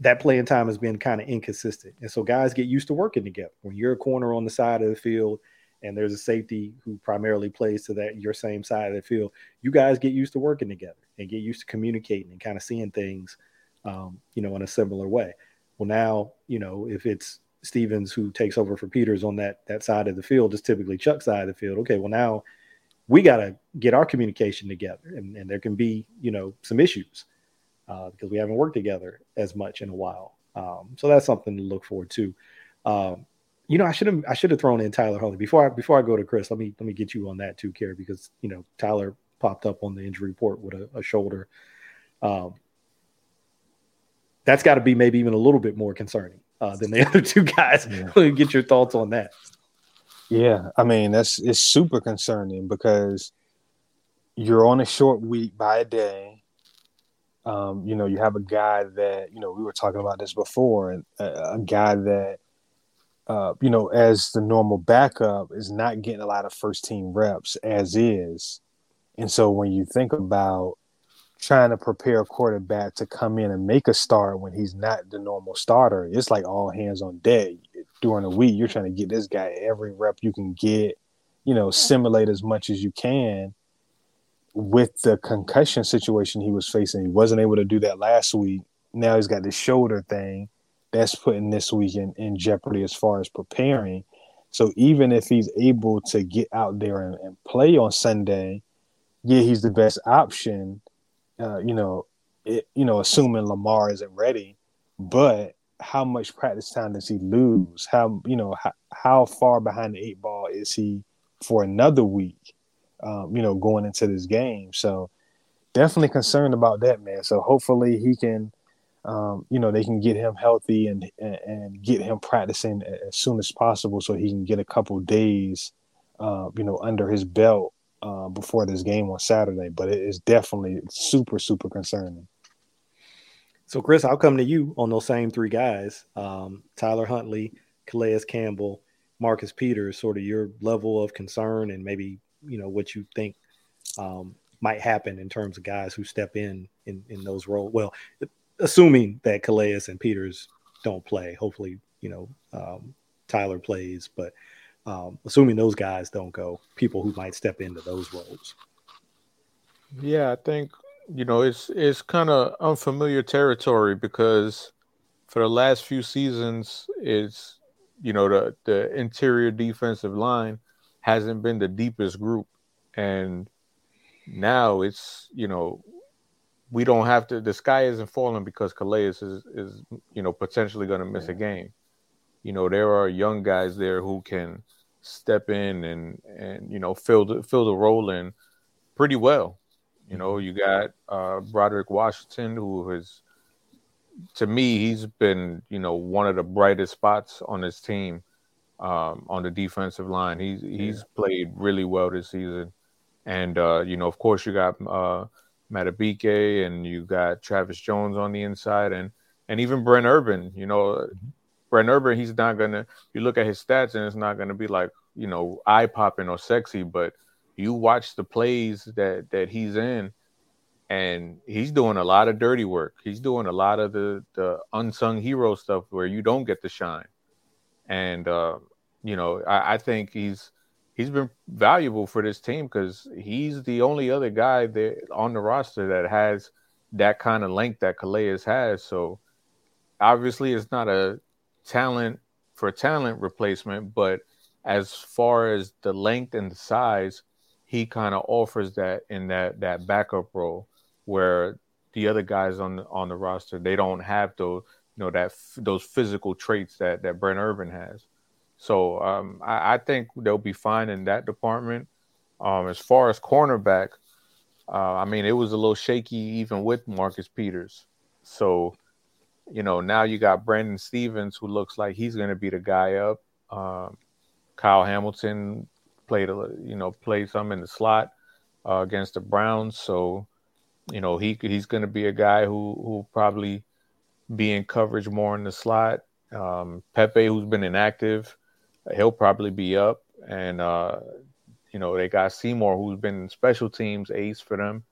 that playing time has been kind of inconsistent. And so guys get used to working together. When you're a corner on the side of the field and there's a safety who primarily plays to that your same side of the field, you guys get used to working together and get used to communicating and kind of seeing things, um, you know, in a similar way. Well, now you know if it's Stephens who takes over for Peters on that that side of the field, is typically Chuck's side of the field. Okay, well now we got to get our communication together, and, and, there can be you know some issues uh, because we haven't worked together as much in a while. Um, so that's something to look forward to. Um, you know, I should have I should have thrown in Tyler Huntley before I before I go to Chris. Let me let me get you on that too, Kerry, because you know Tyler popped up on the injury report with a, a shoulder. Um, that's got to be maybe even a little bit more concerning uh, than the other two guys. Yeah. get your thoughts on that. Yeah, I mean that's it's super concerning because you're on a short week by a day. Um, you know, you have a guy that you know we were talking about this before, and a, a guy that uh, you know, as the normal backup, is not getting a lot of first team reps as is. And so when you think about trying to prepare a quarterback to come in and make a start when he's not the normal starter, it's like all hands on deck. During the week, you're trying to get this guy every rep you can get, you know, simulate as much as you can with the concussion situation he was facing. He wasn't able to do that last week. Now he's got the shoulder thing that's putting this week in, in jeopardy as far as preparing. So even if he's able to get out there and, and play on Sunday, yeah, he's the best option. Uh, you know, it, you know, assuming Lamar isn't ready, but how much practice time does he lose? How you know how, how far behind the eight ball is he for another week? Um, you know, going into this game. So definitely concerned about that, man. So hopefully he can um, you know, they can get him healthy and, and, and get him practicing as soon as possible so he can get a couple days, uh, you know, under his belt uh, before this game on Saturday. But it is definitely super, super concerning. So, Chris, I'll come to you on those same three guys um, Tyler Huntley, Calais Campbell, Marcus Peters, sort of your level of concern and maybe, you know, what you think um, might happen in terms of guys who step in in, in those roles. Well, assuming that Calais and Peters don't play. Hopefully, you know, um, Tyler plays, but um, assuming those guys don't go, people who might step into those roles. Yeah, I think you know it's it's kind of unfamiliar territory because for the last few seasons, it's you know the the interior defensive line hasn't been the deepest group, and now it's you know we don't have to. The sky isn't falling because Calais is is you know potentially going to miss a game. You know there are young guys there who can step in and and you know fill the fill the role in pretty well. You know you got uh, Broderick Washington who has to me he's been you know one of the brightest spots on this team um, on the defensive line. He's he's yeah. played really well this season, and uh, you know of course you got. Uh, Madubuike and you got Travis Jones on the inside and and even Brent Urban, you know, Brent Urban, he's not gonna you look at his stats and it's not gonna be like, you know, eye popping or sexy, but you watch the plays that that he's in and he's doing a lot of dirty work. He's doing a lot of the the unsung hero stuff where you don't get to shine. And uh, you know, I, I think he's he's been valuable for this team because he's the only other guy that on the roster that has that kind of length that Calais has. So obviously, it's not a talent for talent replacement, but as far as the length and the size, he kind of offers that in that that backup role where the other guys on the, on the roster they don't have those you know that those physical traits that that Brent Urban has. So um, I, I, think they'll be fine in that department. Um, as far as cornerback, uh, I mean, it was a little shaky even with Marcus Peters. So, you know, now you got Brandon Stephens, who looks like he's going to be the guy up. Um, Kyle Hamilton played, a, you know, played some in the slot uh, against the Browns. So, you know, he he's going to be a guy who who probably be in coverage more in the slot. Um, Pepe, who's been inactive, he'll probably be up. And, uh, you know, they got Seymour, who's been special teams ace for them.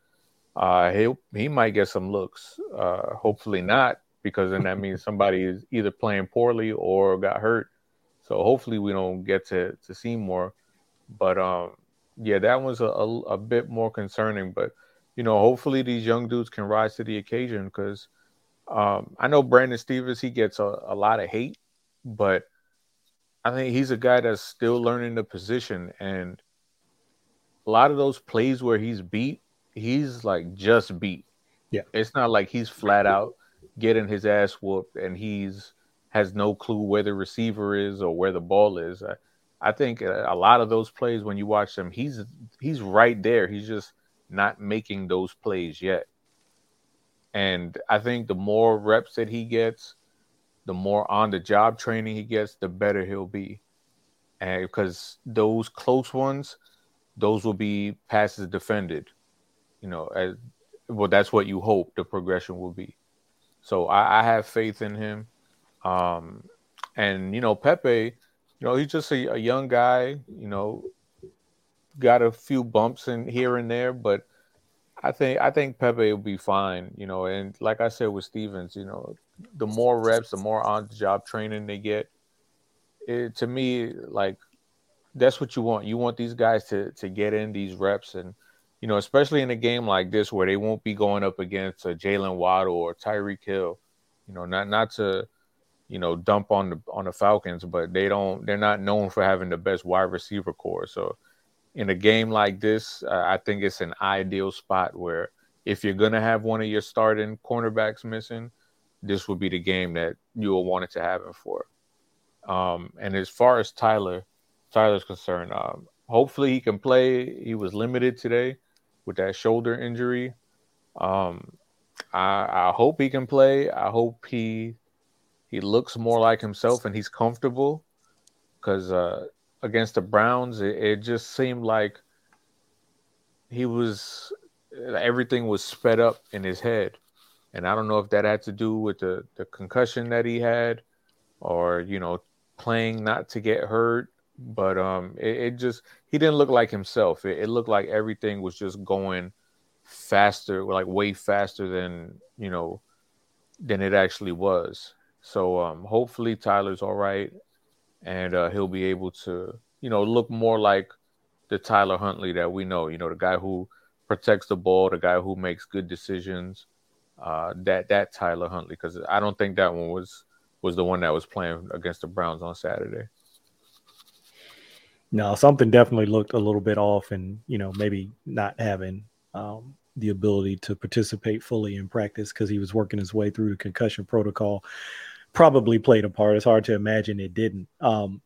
Uh, he he might get some looks. Uh, hopefully not, because then that means somebody is either playing poorly or got hurt. So hopefully we don't get to to see more. But um, yeah, that was a, a, a bit more concerning. But you know, hopefully these young dudes can rise to the occasion because um, I know Brandon Stephens he gets a, a lot of hate, but I think he's a guy that's still learning the position, and a lot of those plays where he's beat, he's like just beat. Yeah, it's not like he's flat out getting his ass whooped and he's has no clue where the receiver is or where the ball is. I, I think uh, a lot of those plays when you watch them, he's he's right there. He's just not making those plays yet. And I think the more reps that he gets, the more on the job training he gets, the better he'll be. And because those close ones, those will be passes defended. You know, as well, that's what you hope the progression will be. So I, I have faith in him. Um, and you know, Pepe, you know, he's just a, a young guy. You know, got a few bumps in here and there, but I think I think Pepe will be fine, you know. And like I said with Stephens, you know, the more reps, the more on-the-job training they get. It, to me, like that's what you want. You want these guys to to get in these reps, and you know, especially in a game like this where they won't be going up against a Jaylen Waddle or Tyreek Hill. You know, not not to you know dump on the on the Falcons, but they don't. They're not known for having the best wide receiver core, so in a game like this, uh, I think it's an ideal spot where if you're to have one of your starting cornerbacks missing, this would be the game that you will want it to happen for. Um, and as far as Tyler, Tyler's concerned, um, hopefully he can play. He was limited today with that shoulder injury. Um, I, I hope he can play. I hope he he looks more like himself and he's comfortable because uh, against the Browns, it, it just seemed like he was everything was sped up in his head. And I don't know if that had to do with the, the concussion that he had or, you know, playing not to get hurt. But um it, it just he didn't look like himself. It, it, looked like everything was just going faster, like way faster than, you know, than it actually was. So um hopefully Tyler's all right and uh, he'll be able to, you know, look more like the Tyler Huntley that we know. You know, the guy who protects the ball, the guy who makes good decisions. Uh, that that Tyler Huntley, because I don't think that one was was the one that was playing against the Browns on Saturday. No, something definitely looked a little bit off, and you know, maybe not having um, the ability to participate fully in practice because he was working his way through the concussion protocol probably played a part. It's hard to imagine it didn't. Um,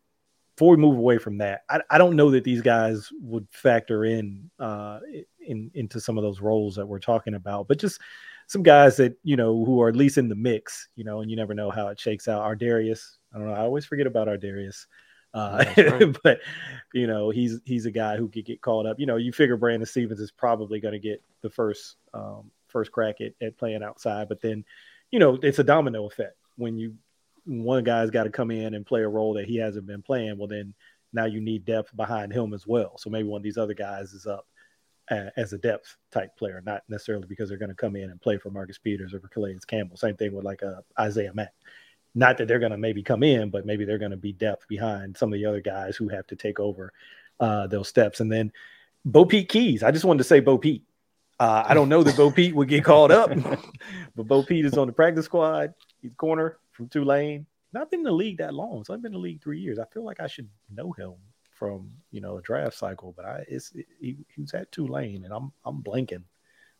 before we move away from that, I, I, don't know that these guys would factor in, uh, in into some of those roles that we're talking about, but just some guys that you know who are at least in the mix, you know, and you never know how it shakes out. ArDarius, I don't know. I always forget about ArDarius. Uh, right. but you know he's he's a guy who could get called up. You know, you figure Brandon Stephens is probably going to get the first um, first crack at, at playing outside, but then you know it's a domino effect when you one guy's got to come in and play a role that he hasn't been playing, well then now you need depth behind him as well. So maybe one of these other guys is up as a depth type player, not necessarily because they're going to come in and play for Marcus Peters or for Calais Campbell. Same thing with like a uh, Isaiah Mack. Not that they're going to maybe come in, but maybe they're going to be depth behind some of the other guys who have to take over uh, those steps. And then Bopete Keyes. I just wanted to say Bopete. Uh, I don't know that Bopete would get called up, but Bopete is on the practice squad. He's corner from Tulane. Not been in the league that long, so I've been in the league three years. I feel like I should know him from you know a draft cycle, but I it's it, he, was at Tulane, and I'm I'm blanking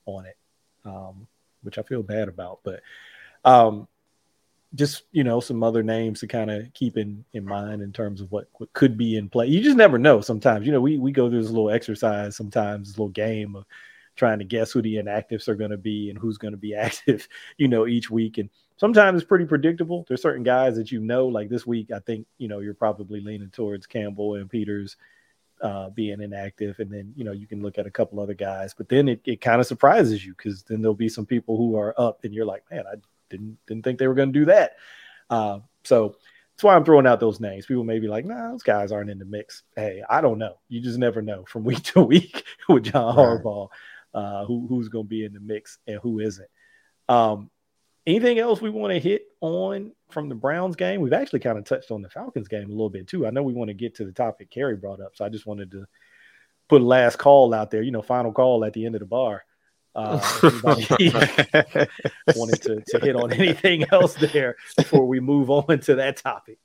on it, um, which I feel bad about. But um, just you know some other names to kind of keep in in mind in terms of what, what could be in play. You just never know. Sometimes you know we we go through this little exercise, sometimes this little game of trying to guess who the inactives are going to be and who's going to be active, you know, each week. And sometimes it's pretty predictable. There's certain guys that you know, like this week, I think, you know, you're probably leaning towards Campbell and Peters uh, being inactive. And then, you know, you can look at a couple other guys, but then it, it kind of surprises you because then there'll be some people who are up and you're like, man, I didn't, didn't think they were going to do that. Uh, so that's why I'm throwing out those names. People may be like, nah, those guys aren't in the mix. Hey, I don't know. You just never know from week to week with John right. Harbaugh uh, who, who's going to be in the mix and who isn't. Um, anything else we want to hit on from the Browns game? We've actually kind of touched on the Falcons game a little bit too. I know we want to get to the topic Kerry brought up, so I just wanted to put a last call out there. You know, final call at the end of the bar. Uh, wanted to, to hit on anything else there before we move on to that topic.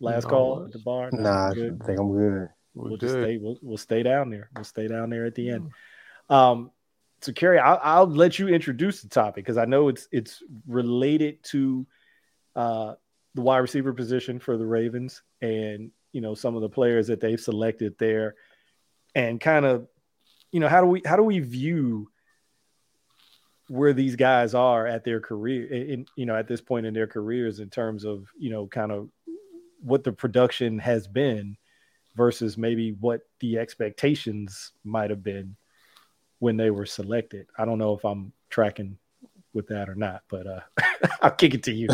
Last no, call at the bar. nah, I think I'm good. We'll, we'll just stay. We'll, we'll stay down there. We'll stay down there at the end. Um, so Kerry, I'll, I'll let you introduce the topic because I know it's it's related to uh, the wide receiver position for the Ravens and you know some of the players that they've selected there, and kind of you know how do we how do we view where these guys are at their career in you know at this point in their careers in terms of you know kind of what the production has been versus maybe what the expectations might have been when they were selected. I don't know if I'm tracking with that or not, but uh, I'll kick it to you.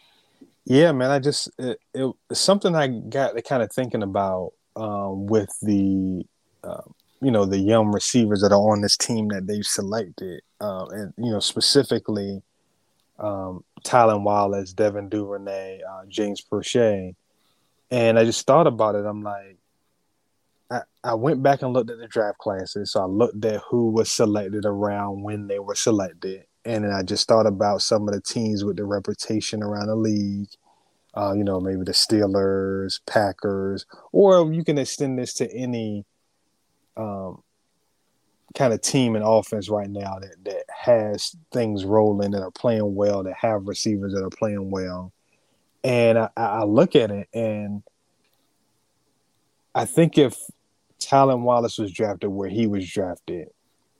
yeah, man. I just it, it, something I got kind of thinking about um, with the uh, you know the young receivers that are on this team that they've selected, uh, and you know specifically um, Tylan Wallace, Devin Duvernay, uh, James Proche. And I just thought about it. I'm like, I, I went back and looked at the draft classes. So I looked at who was selected around when they were selected. And then I just thought about some of the teams with the reputation around the league. Uh, you know, maybe the Steelers, Packers, or you can extend this to any um, kind of team and offense right now that, that has things rolling that are playing well, that have receivers that are playing well. And I, I look at it and I think if Tylan Wallace was drafted where he was drafted,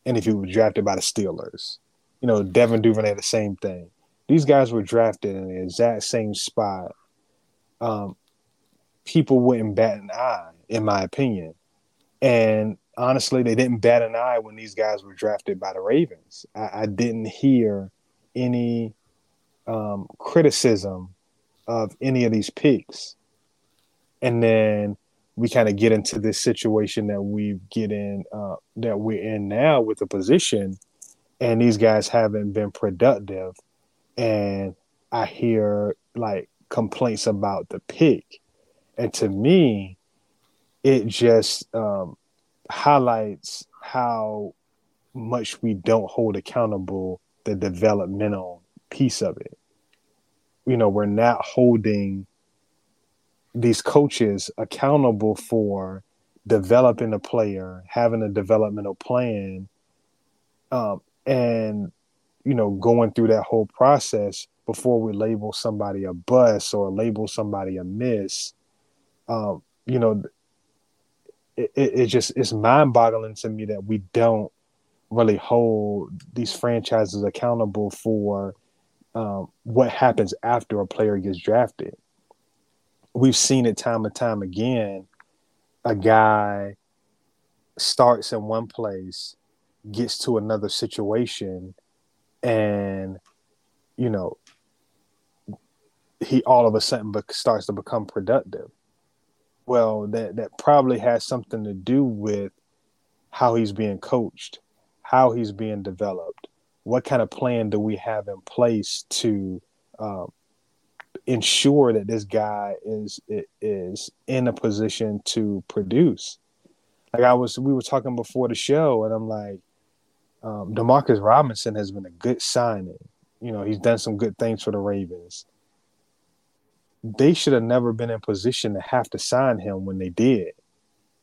and if he was drafted by the Steelers, you know, Devin Duvernay, the same thing. These guys were drafted in the exact same spot. Um, people wouldn't bat an eye, in my opinion. And honestly, they didn't bat an eye when these guys were drafted by the Ravens. I, I didn't hear any um, criticism of any of these picks. And then we kind of get into this situation that we get in uh, that we're in now with the position, and these guys haven't been productive, and I hear like complaints about the pick, and to me, it just um, highlights how much we don't hold accountable the developmental piece of it. You know, we're not holding these coaches accountable for developing a player, having a developmental plan, um, and you know going through that whole process before we label somebody a bust or label somebody a miss. Um, you know, it, it, just it's mind-boggling to me that we don't really hold these franchises accountable for um, what happens after a player gets drafted we've seen it time and time again. A guy starts in one place, gets to another situation, and you know, he all of a sudden starts to become productive. Well, that that probably has something to do with how he's being coached, how he's being developed. What kind of plan do we have in place to um, ensure that this guy is is in a position to produce? Like I was, we were talking before the show, and I'm like, um, Demarcus Robinson has been a good signing. You know, he's done some good things for the Ravens. They should have never been in position to have to sign him when they did.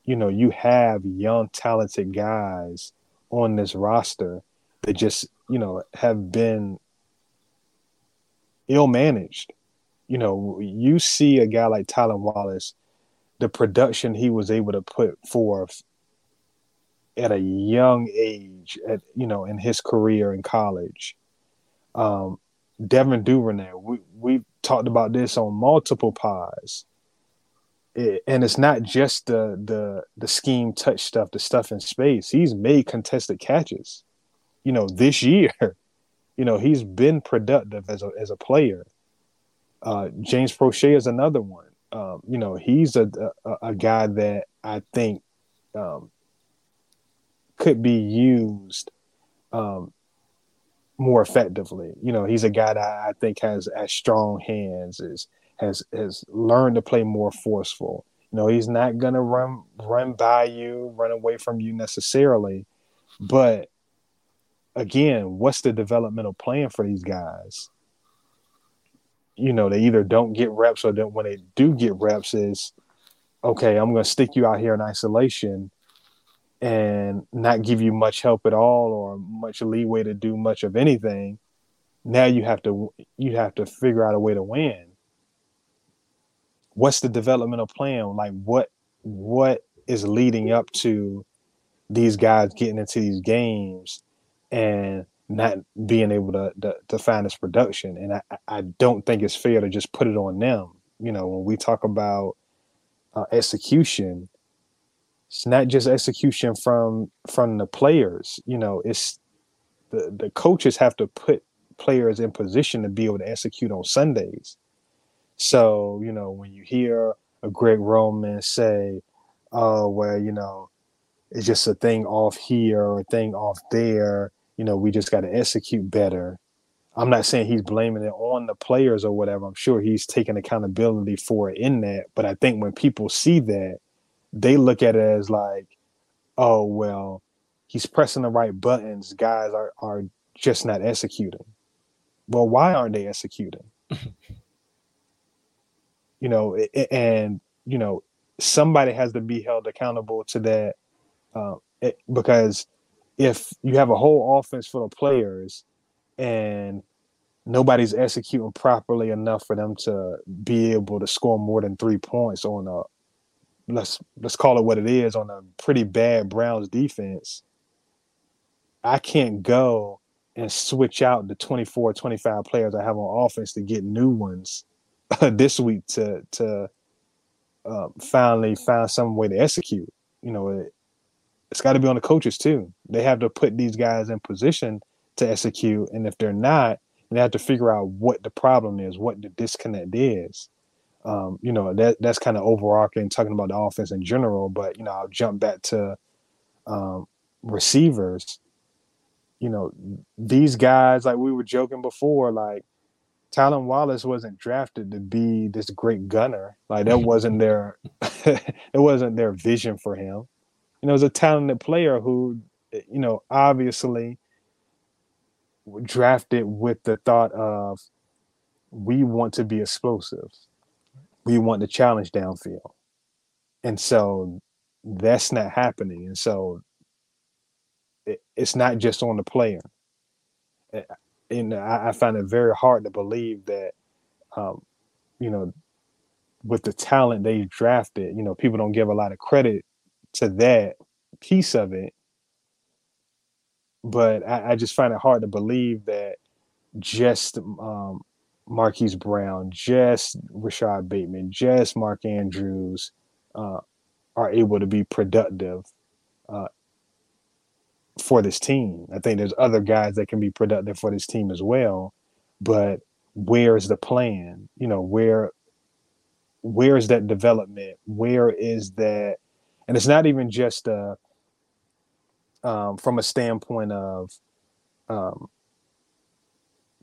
You know, you have young, talented guys on this roster that just, you know, have been ill managed. You know, you see a guy like Tylan Wallace, the production he was able to put forth at a young age, at you know, in his career in college. Um, Devin Duvernay, we we talked about this on multiple pods, it, and it's not just the the the scheme touch stuff, the stuff in space. He's made contested catches, you know, this year. You know, he's been productive as a as a player. Uh, James Proche is another one. Um, you know, he's a, a, a guy that I think um, could be used um, more effectively. You know, he's a guy that I think has as strong hands, is has has learned to play more forceful. You know, he's not gonna run run by you, run away from you necessarily, but again, what's the developmental plan for these guys? You know, they either don't get reps or then when they do get reps is okay, I'm gonna stick you out here in isolation and not give you much help at all or much leeway to do much of anything now you have to you have to figure out a way to win. What's the developmental plan? Like what what is leading up to these guys getting into these games and not being able to to, to find this production? And I, I don't think it's fair to just put it on them. You know when we talk about uh, execution it's not just execution from from the players you know it's the the coaches have to put players in position to be able to execute on sundays. So you know when you hear a greg roman say oh well you know it's just a thing off here or a thing off there you know we just got to execute better. I'm not saying he's blaming it on the players or whatever i'm sure he's taking accountability for it in that but i think when people see that they look at it as like, oh well, he's pressing the right buttons. Guys are are just not executing. Well, why aren't they executing? you know, and you know, somebody has to be held accountable to that uh, it, because if you have a whole offense full of players and nobody's executing properly enough for them to be able to score more than three points on a let's let's call it what it is on a pretty bad Browns defense, I can't go and switch out the 24, 25 players I have on offense to get new ones this week to to uh, finally find some way to execute. You know, it, it's got to be on the coaches too. They have to put these guys in position to execute, and if they're not, they have to figure out what the problem is, what the disconnect is um, you know that that's kind of overarching talking about the offense in general but you know i'll jump back to um, receivers. You know these guys like we were joking before like Tylan Wallace wasn't drafted to be this great gunner. Like that wasn't their it wasn't their vision for him. You know it was a talented player who you know obviously drafted with the thought of we want to be explosive we want the challenge downfield. And so that's not happening. And so it, it's not just on the player. And I, I, find it very hard to believe that, um, you know, with the talent they drafted, you know, people don't give a lot of credit to that piece of it. But I, I just find it hard to believe that just um, Marquise Brown, just Rashod Bateman, just Mark Andrews uh, are able to be productive uh, for this team. I think there's other guys that can be productive for this team as well, but where is the plan? You know, where where is that development? Where is that? And it's not even just uh, um, from a standpoint of um,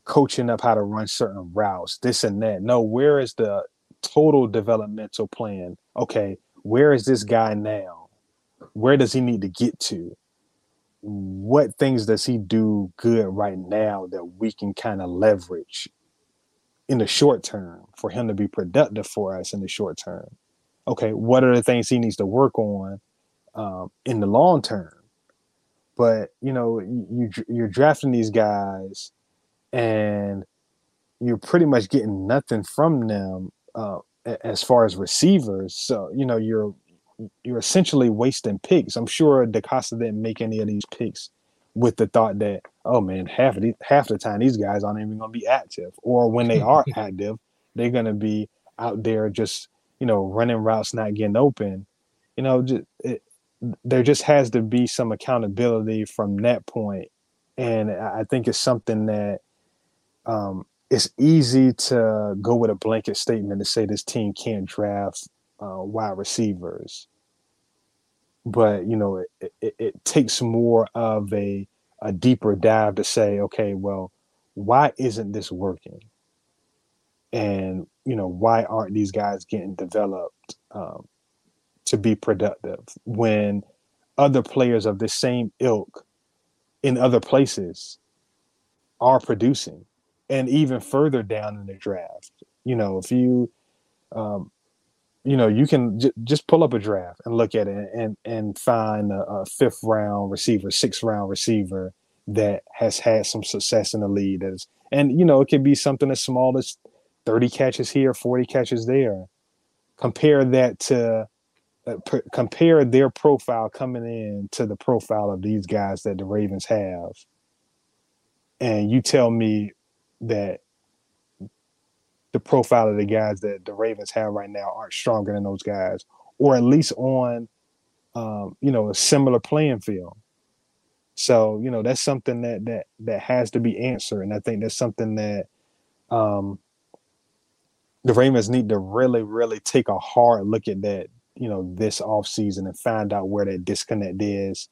coaching up how to run certain routes, this and that. No, where is the total developmental plan? Okay, where is this guy now? Where does he need to get to? What things does he do good right now that we can kind of leverage in the short term for him to be productive for us in the short term? Okay, what are the things he needs to work on um, in the long term? But you know, you you're drafting these guys and you're pretty much getting nothing from them uh, as far as receivers. So you know you're you're essentially wasting picks. I'm sure DeCosta didn't make any of these picks with the thought that oh man, half of the, half the time these guys aren't even going to be active, or when they are active, they're going to be out there just you know running routes, not getting open. You know, just, it, there just has to be some accountability from that point, and I think it's something that um, it's easy to go with a blanket statement to say this team can't draft uh, wide receivers, but you know it, it, it takes more of a a deeper dive to say, okay, well, why isn't this working? And you know why aren't these guys getting developed um, to be productive when other players of the same ilk in other places are producing? And even further down in the draft. You know, if you, um, you know, you can j- just pull up a draft and look at it and and find a, a, fifth round receiver, sixth round receiver that has had some success in the league. That is, and you know, it could be something as small as thirty catches here, forty catches there. Compare that to. Uh, per, compare their profile coming in to the profile of these guys that the Ravens have, and you tell me that the profile of the guys that the Ravens have right now aren't stronger than those guys, or at least on, um, you know, a similar playing field. So you know that's something that that that has to be answered, and I think that's something that um, the Ravens need to really, really take a hard look at that. You know, this off season and find out where that disconnect is,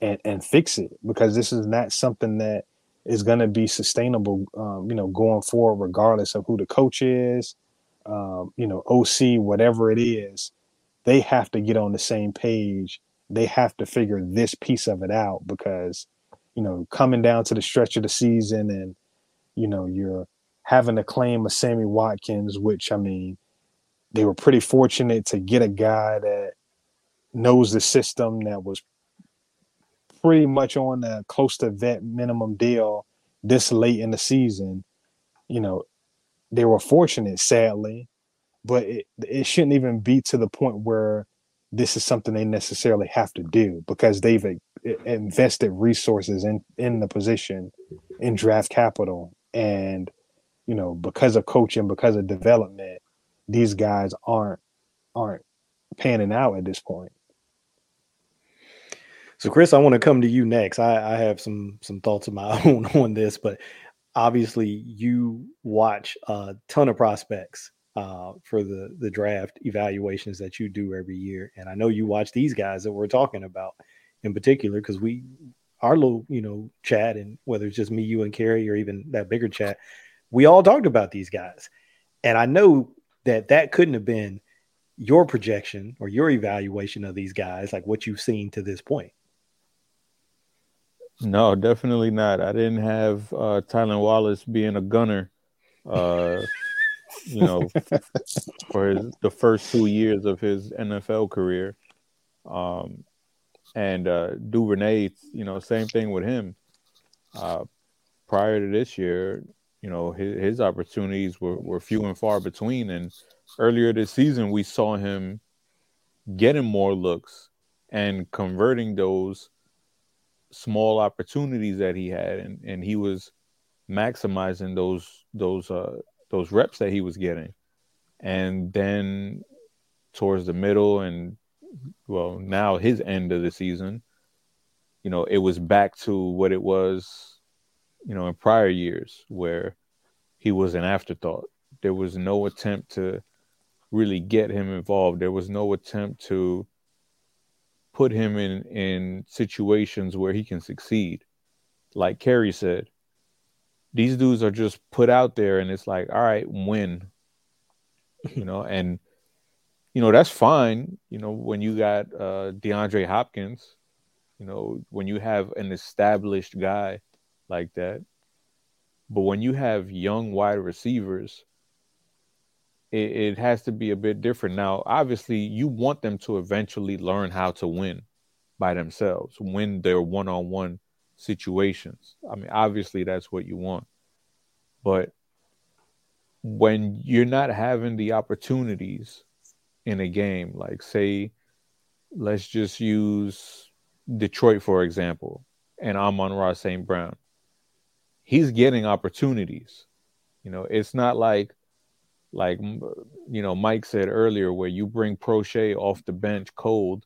and and fix it because this is not something that is going to be sustainable, um, you know, going forward, regardless of who the coach is, um, you know, OC, whatever it is, they have to get on the same page. They have to figure this piece of it out because, you know, coming down to the stretch of the season and, you know, you're having to claim a Sammy Watkins, which I mean, they were pretty fortunate to get a guy that knows the system that was pretty much on a close to vet minimum deal this late in the season. You know, they were fortunate, sadly, but it, it shouldn't even be to the point where this is something they necessarily have to do because they've invested resources in in the position in draft capital and you know because of coaching because of development these guys aren't aren't panning out at this point so, Chris, I want to come to you next. I, I have some some thoughts of my own on this, but obviously, you watch a ton of prospects uh, for the the draft evaluations that you do every year, and I know you watch these guys that we're talking about in particular because we our little you know chat and whether it's just me, you, and Kerry, or even that bigger chat, we all talked about these guys, and I know that that couldn't have been your projection or your evaluation of these guys, like what you've seen to this point. No, definitely not. I didn't have uh, Tylan Wallace being a gunner, uh, you know, for his, the first two years of his NFL career. Um, and uh, Duvernay, you know, same thing with him. Uh, prior to this year, you know, his, his opportunities were, were few and far between. And earlier this season, we saw him getting more looks and converting those small opportunities that he had, and and he was maximizing those those uh those reps that he was getting, and then towards the middle and well now his end of the season, you know, it was back to what it was, you know, in prior years where he was an afterthought. There was no attempt to really get him involved. There was no attempt to put him in in situations where he can succeed. Like Kerry said, these dudes are just put out there and it's like, all right, win. You know, and you know, that's fine, you know, when you got uh DeAndre Hopkins, you know, when you have an established guy like that. But when you have young wide receivers, it, it has to be a bit different. Now, obviously, you want them to eventually learn how to win by themselves, win their one on one situations. I mean, obviously, that's what you want. But when you're not having the opportunities in a game, like, say, let's just use Detroit, for example, and Amon-Ra St. Brown. He's getting opportunities. You know, it's not like like you know Mike said earlier, where you bring Proche off the bench cold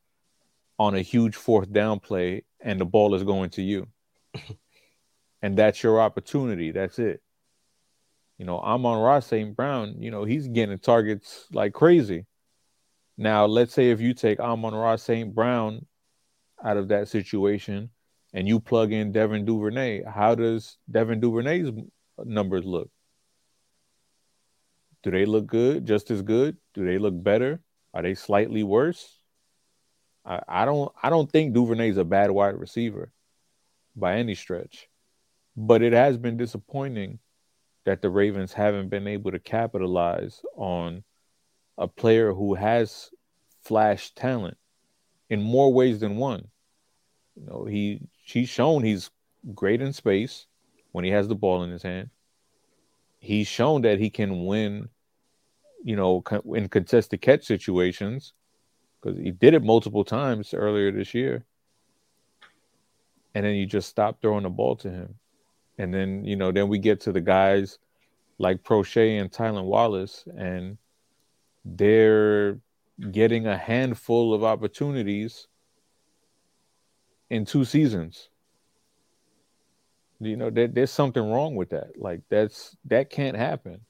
on a huge fourth down play, and the ball is going to you, and that's your opportunity. That's it. You know, Amon-Ra St. Brown. You know, he's getting targets like crazy. Now, let's say if you take Amon-Ra St. Brown out of that situation, and you plug in Devin Duvernay, how does Devin Duvernay's uh, numbers look? Do they look good, just as good? Do they look better? Are they slightly worse? I, I don't I don't think Duvernay's a bad wide receiver by any stretch. But it has been disappointing that the Ravens haven't been able to capitalize on a player who has flash talent in more ways than one. You know, he he's shown he's great in space when he has the ball in his hand. He's shown that he can win you know, in contested catch situations because he did it multiple times earlier this year. And then you just stop throwing the ball to him. And then, you know, then we get to the guys like Proche and Tylan Wallace, and they're getting a handful of opportunities in two seasons. You know, there, there's something wrong with that. Like that's that can't happen.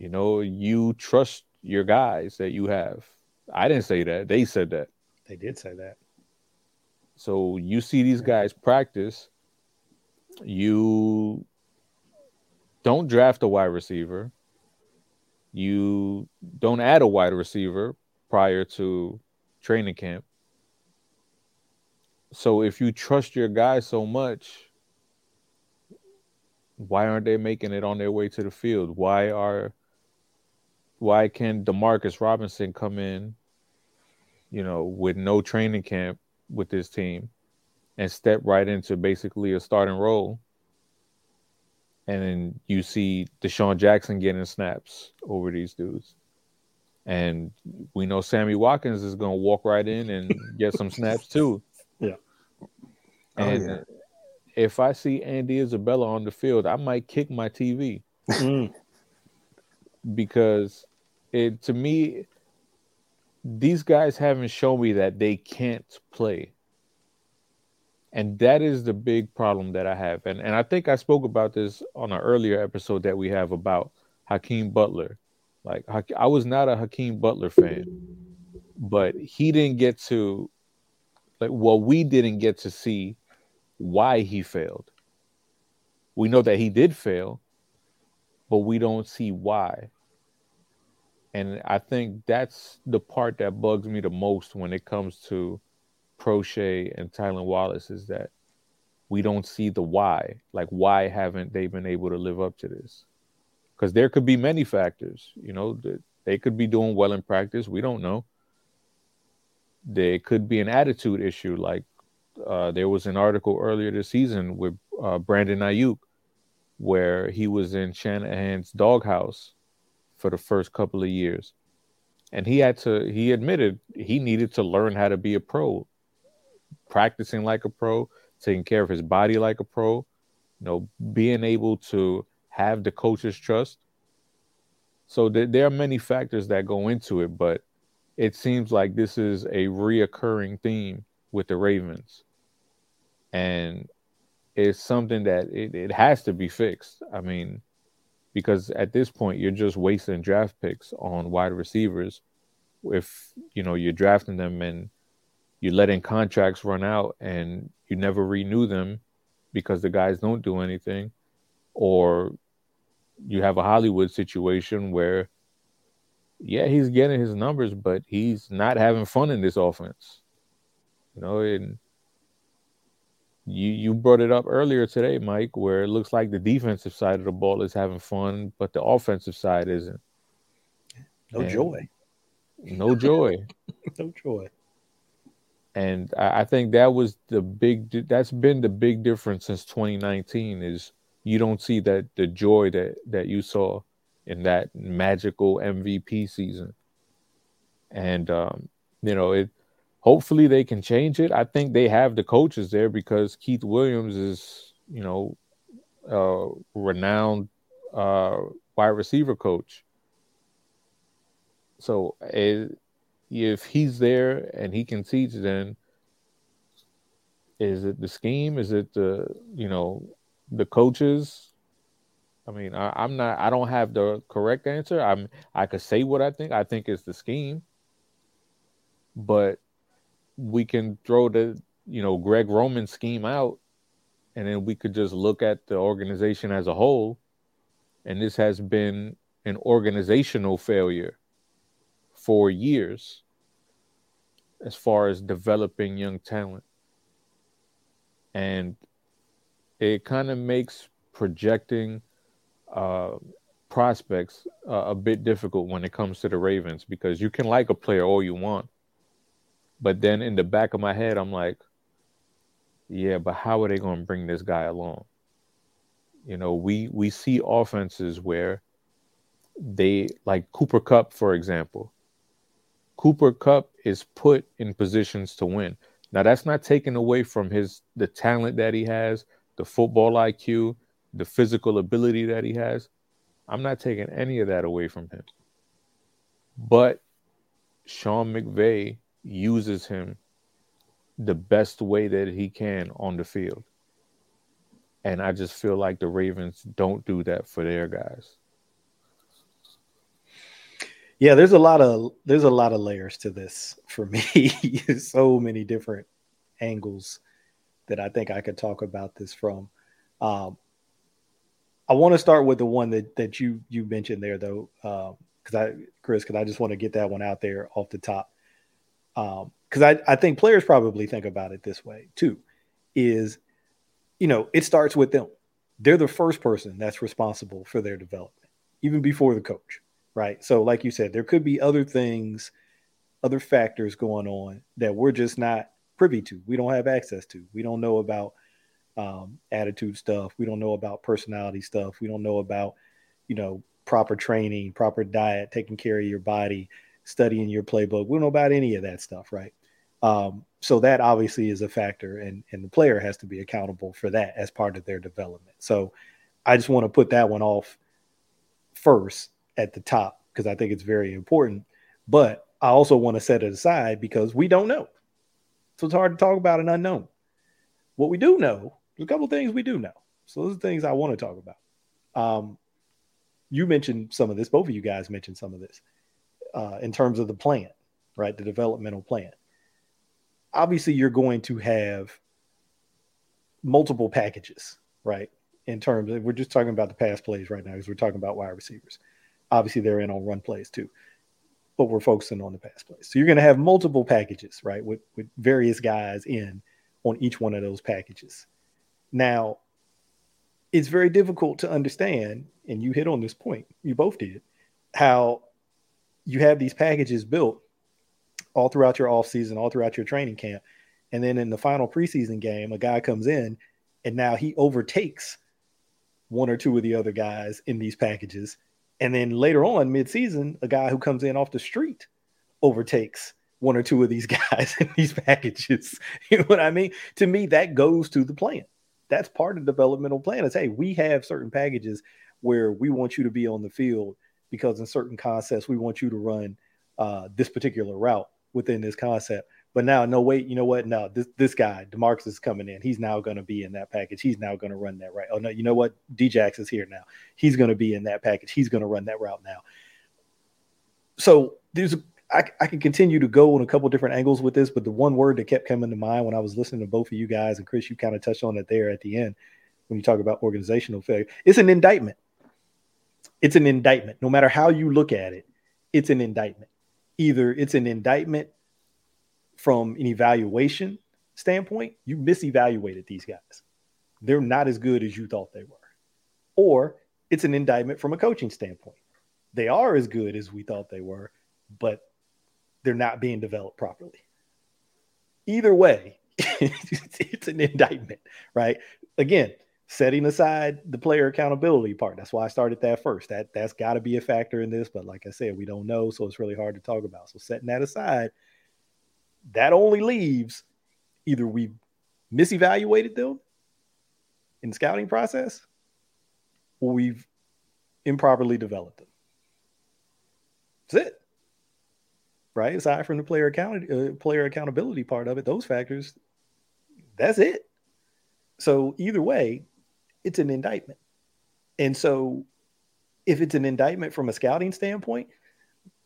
You know, you trust your guys that you have. I didn't say that. They said that. They did say that. So you see these guys practice. You don't draft a wide receiver. You don't add a wide receiver prior to training camp. So if you trust your guys so much, why aren't they making it on their way to the field? Why are why can Demarcus Robinson come in, you know, with no training camp with this team and step right into basically a starting role? And then you see DeSean Jackson getting snaps over these dudes. And we know Sammy Watkins is going to walk right in and get some snaps too. Yeah. Oh, And yeah. if I see Andy Isabella on the field, I might kick my TV Mm. because it to me these guys haven't shown me that they can't play. And that is the big problem that I have. And and I think I spoke about this on an earlier episode that we have about Hakeem Butler. Like I was not a Hakeem Butler fan, but he didn't get to like well we didn't get to see why he failed. We know that he did fail, but we don't see why. And I think that's the part that bugs me the most when it comes to Proche and Tylan Wallace is that we don't see the why. Like, why haven't they been able to live up to this? Because there could be many factors. You know, they could be doing well in practice. We don't know. There could be an attitude issue. Like, uh, there was an article earlier this season with uh, Brandon Aiyuk where he was in Shanahan's doghouse for the first couple of years. And he had to, he admitted he needed to learn how to be a pro, practicing like a pro, taking care of his body like a pro, you know, being able to have the coach's trust. So th- there are many factors that go into it, but it seems like this is a reoccurring theme with the Ravens. And it's something that it, it has to be fixed. I mean, because at this point you're just wasting draft picks on wide receivers if you know you're drafting them and you're letting contracts run out and you never renew them because the guys don't do anything or you have a Hollywood situation where yeah, he's getting his numbers, but he's not having fun in this offense. You know, and you you brought it up earlier today, Mike, where it looks like the defensive side of the ball is having fun, but the offensive side isn't. No and joy. No joy. no joy. And I, I think that was the big. That's been the big difference since 2019. Is you don't see that the joy that that you saw in that magical MVP season. And um, you know, it hopefully they can change it. I think they have the coaches there because Keith Williams is, you know, a renowned uh, wide receiver coach. So it, if he's there and he can teach, then is it the scheme? Is it the you know the coaches? I mean, I, am not. I don't have the correct answer. I'm. I could say what I think. I think it's the scheme, but we can throw the you know Greg Roman scheme out, and then we could just look at the organization as a whole, and this has been an organizational failure for years as far as developing young talent. And it kind of makes projecting uh, prospects uh, a bit difficult when it comes to the Ravens because you can like a player all you want. But then in the back of my head, I'm like, yeah, but how are they going to bring this guy along? You know, we we see offenses where they like Cooper Kupp, for example. Cooper Kupp is put in positions to win. Now that's not taken away from his the talent that he has, the football IQ, the physical ability that he has. I'm not taking any of that away from him. But Sean McVay uses him the best way that he can on the field. And I just feel like the Ravens don't do that for their guys. Yeah, there's a lot of there's a lot of layers to this for me. so many different angles that I think I could talk about this from. Um, I want to start with the one that that you you mentioned there though, because um, I Chris, because I just want to get that one out there off the top. Because um, I I think players probably think about it this way too, is you know it starts with them. They're the first person that's responsible for their development, even before the coach right? So, like you said, there could be other things, other factors going on that we're just not privy to. We don't have access to. We don't know about um, attitude stuff. We don't know about personality stuff. We don't know about, you know, proper training, proper diet, taking care of your body, studying your playbook. We don't know about any of that stuff, right? Um, so that obviously is a factor, and and the player has to be accountable for that as part of their development. So I just want to put that one off first at the top because I think it's very important. But I also want to set it aside because we don't know. So it's hard to talk about an unknown. What we do know, there's a couple things we do know. So those are things I want to talk about. Um, you mentioned some of this, both of you guys mentioned some of this uh, in terms of the plan, right? The developmental plan. Obviously, you're going to have multiple packages, right? In terms of, we're just talking about the pass plays right now because we're talking about wide receivers. Obviously, they're in on run plays too, but we're focusing on the pass plays. So you're going to have multiple packages, right, with, with various guys in on each one of those packages. Now, it's very difficult to understand, and you hit on this point, you both did, how you have these packages built all throughout your off season, all throughout your training camp. And then in the final preseason game, a guy comes in and now he overtakes one or two of the other guys in these packages and then later on, mid-season, a guy who comes in off the street overtakes one or two of these guys in these packages. You know what I mean? To me, that goes to the plan. That's part of the developmental plan. Is hey, we have certain packages where we want you to be on the field because in certain concepts we want you to run uh, this particular route within this concept. But now, no, wait, you know what? No, this this guy, Demarcus is coming in. He's now going to be in that package. He's now going to run that right. Oh no, you know what? Djax is here now. He's going to be in that package. He's going to run that route now. So there's I, I can continue to go on a couple different angles with this, but the one word that kept coming to mind when I was listening to both of you guys and Chris, you kind of touched on it there at the end when you talk about organizational failure. It's an indictment. It's an indictment. No matter how you look at it, it's an indictment. Either it's an indictment from an evaluation standpoint, you misevaluated these guys. They're not as good as you thought they were. Or it's an indictment from a coaching standpoint. They are as good as we thought they were, but they're not being developed properly. Either way, it's an indictment, right? Again, setting aside the player accountability part. That's why I started that first. That that's got to be a factor in this, but like I said, we don't know, so it's really hard to talk about. So setting that aside, that only leaves either we misevaluated them in the scouting process or we've improperly developed them. That's it right? Aside from the player account uh, player accountability part of it, those factors, that's it. So either way, it's an indictment. And so if it's an indictment from a scouting standpoint,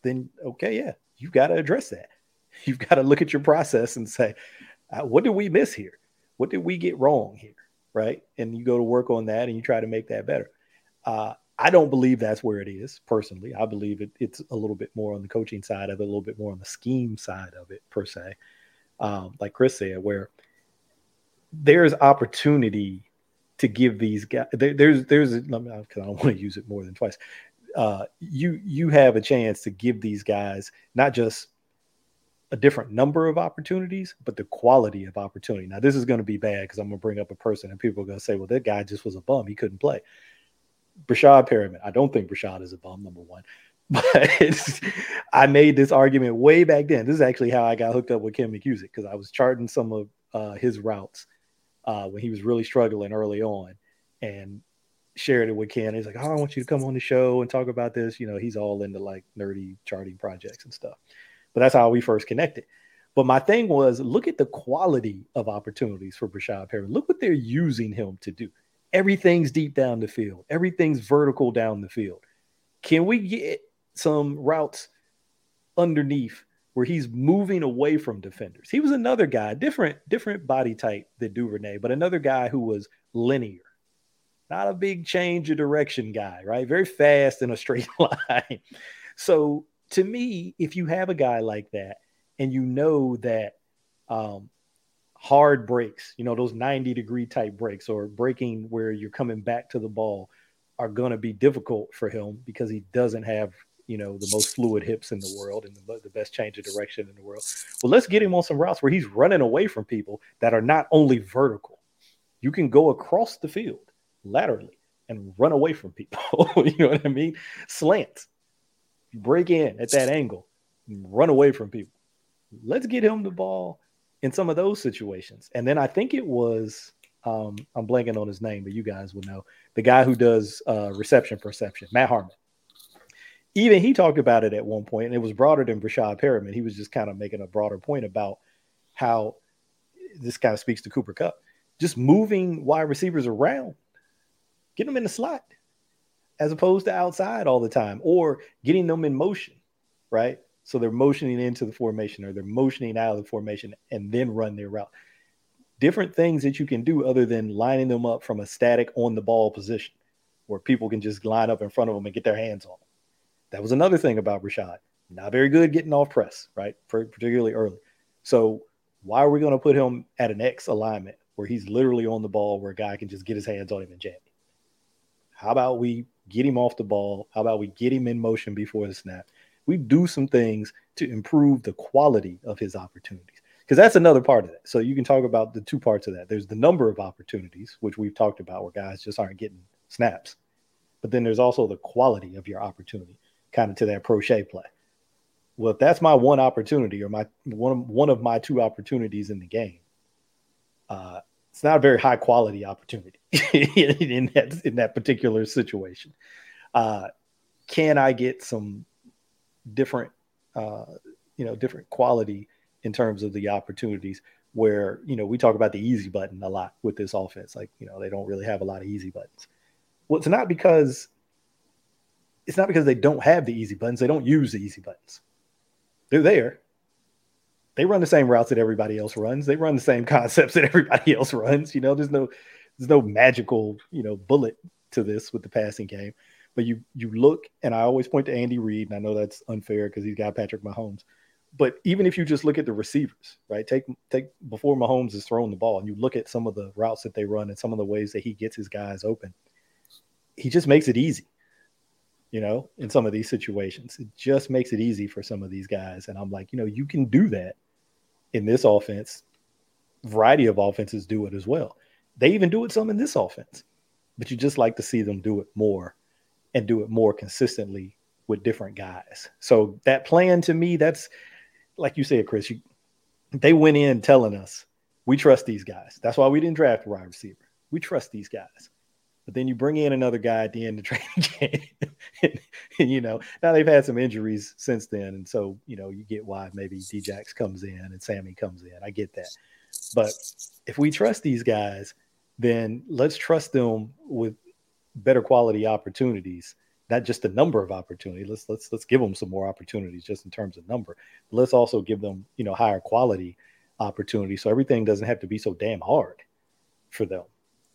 then okay, yeah, you've got to address that. You've got to look at your process and say, uh, what did we miss here? What did we get wrong here? Right. And you go to work on that and you try to make that better. Uh, I don't believe that's where it is personally. I believe it, it's a little bit more on the coaching side of it, a little bit more on the scheme side of it, per se. Um, like Chris said, where there's opportunity to give these guys. There, there's there's because I don't want to use it more than twice. Uh, you you have a chance to give these guys not just a different number of opportunities, but the quality of opportunity. Now, this is going to be bad because I'm going to bring up a person and people are going to say, well, that guy just was a bum. He couldn't play. Breshad Perriman. I don't think Breshad is a bum, number one. But I made this argument way back then. This is actually how I got hooked up with Ken McKusick because I was charting some of uh, his routes uh, when he was really struggling early on and shared it with Ken. He's like, Oh, I want you to come on the show and talk about this. You know, he's all into like nerdy charting projects and stuff. But that's how we first connected. But my thing was look at the quality of opportunities for Breshad Perriman. Look what they're using him to do everything's deep down the field, everything's vertical down the field. Can we get some routes underneath where he's moving away from defenders? He was another guy, different, different body type than Duvernay, but another guy who was linear, not a big change of direction guy, right? Very fast in a straight line. so to me, if you have a guy like that and you know that um, hard breaks, you know, those 90 degree type breaks or breaking where you're coming back to the ball are going to be difficult for him because he doesn't have, you know, the most fluid hips in the world and the, the best change of direction in the world. Well, let's get him on some routes where he's running away from people that are not only vertical. You can go across the field laterally and run away from people. you know what I mean? Slants. Break in at that angle, run away from people. Let's get him the ball in some of those situations. And then I think it was um, I'm blanking on his name, but you guys would know the guy who does uh, reception perception, Matt Harmon. Even he talked about it at one point, and it was broader than Breshad Perriman. He was just kind of making a broader point about how this kind of speaks to Cooper Kupp. just moving wide receivers around, get them in the slot, as opposed to outside all the time, or getting them in motion, right? So they're motioning into the formation or they're motioning out of the formation and then run their route. Different things that you can do other than lining them up from a static on the ball position where people can just line up in front of them and get their hands on them. That was another thing about Breshad. Not very good getting off press, right? particularly early. So why are we going to put him at an X alignment where he's literally on the ball where a guy can just get his hands on him and jam him? How about we get him off the ball? How about we get him in motion before the snap? we do some things to improve the quality of his opportunities because that's another part of that. So you can talk about the two parts of that. There's the number of opportunities, which we've talked about, where guys just aren't getting snaps, but then there's also the quality of your opportunity, kind of to that Proche play. Well, if that's my one opportunity or my one one of my two opportunities in the game, uh, it's not a very high quality opportunity in that in that particular situation. Uh, can I get some different, uh, you know, different quality in terms of the opportunities where, you know, we talk about the easy button a lot with this offense. Like, you know, they don't really have a lot of easy buttons. Well, it's not because it's not because they don't have the easy buttons. They don't use the easy buttons. They're there. They run the same routes that everybody else runs. They run the same concepts that everybody else runs. You know, there's no there's no magical, you know, bullet to this with the passing game. But you you look, and I always point to Andy Reid, and I know that's unfair because he's got Patrick Mahomes. But even if you just look at the receivers, right? Take take before Mahomes is throwing the ball, and you look at some of the routes that they run and some of the ways that he gets his guys open. He just makes it easy, you know, in some of these situations. It just makes it easy for some of these guys. And I'm like, you know, you can do that in this offense. Variety of offenses do it as well. They even do it some in this offense, but you just like to see them do it more and do it more consistently with different guys. So that plan to me, that's like you said, Chris, you, they went in telling us we trust these guys. That's why we didn't draft a wide receiver. We trust these guys. But then you bring in another guy at the end of training camp. and, and, you know, now they've had some injuries since then. And so, you know, you get why maybe Djax comes in and Sammy comes in. I get that. But if we trust these guys, then let's trust them with better quality opportunities not just the number of opportunities let's let's let's give them some more opportunities just in terms of number but let's also give them you know higher quality opportunities so everything doesn't have to be so damn hard for them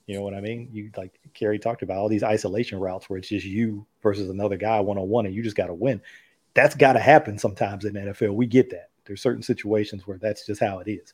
you know what i mean? You like Kerry talked about all these isolation routes where it's just you versus another guy one-on-one and you just got to win. That's got to happen sometimes in the nfl we get that. There's certain situations where that's just how it is.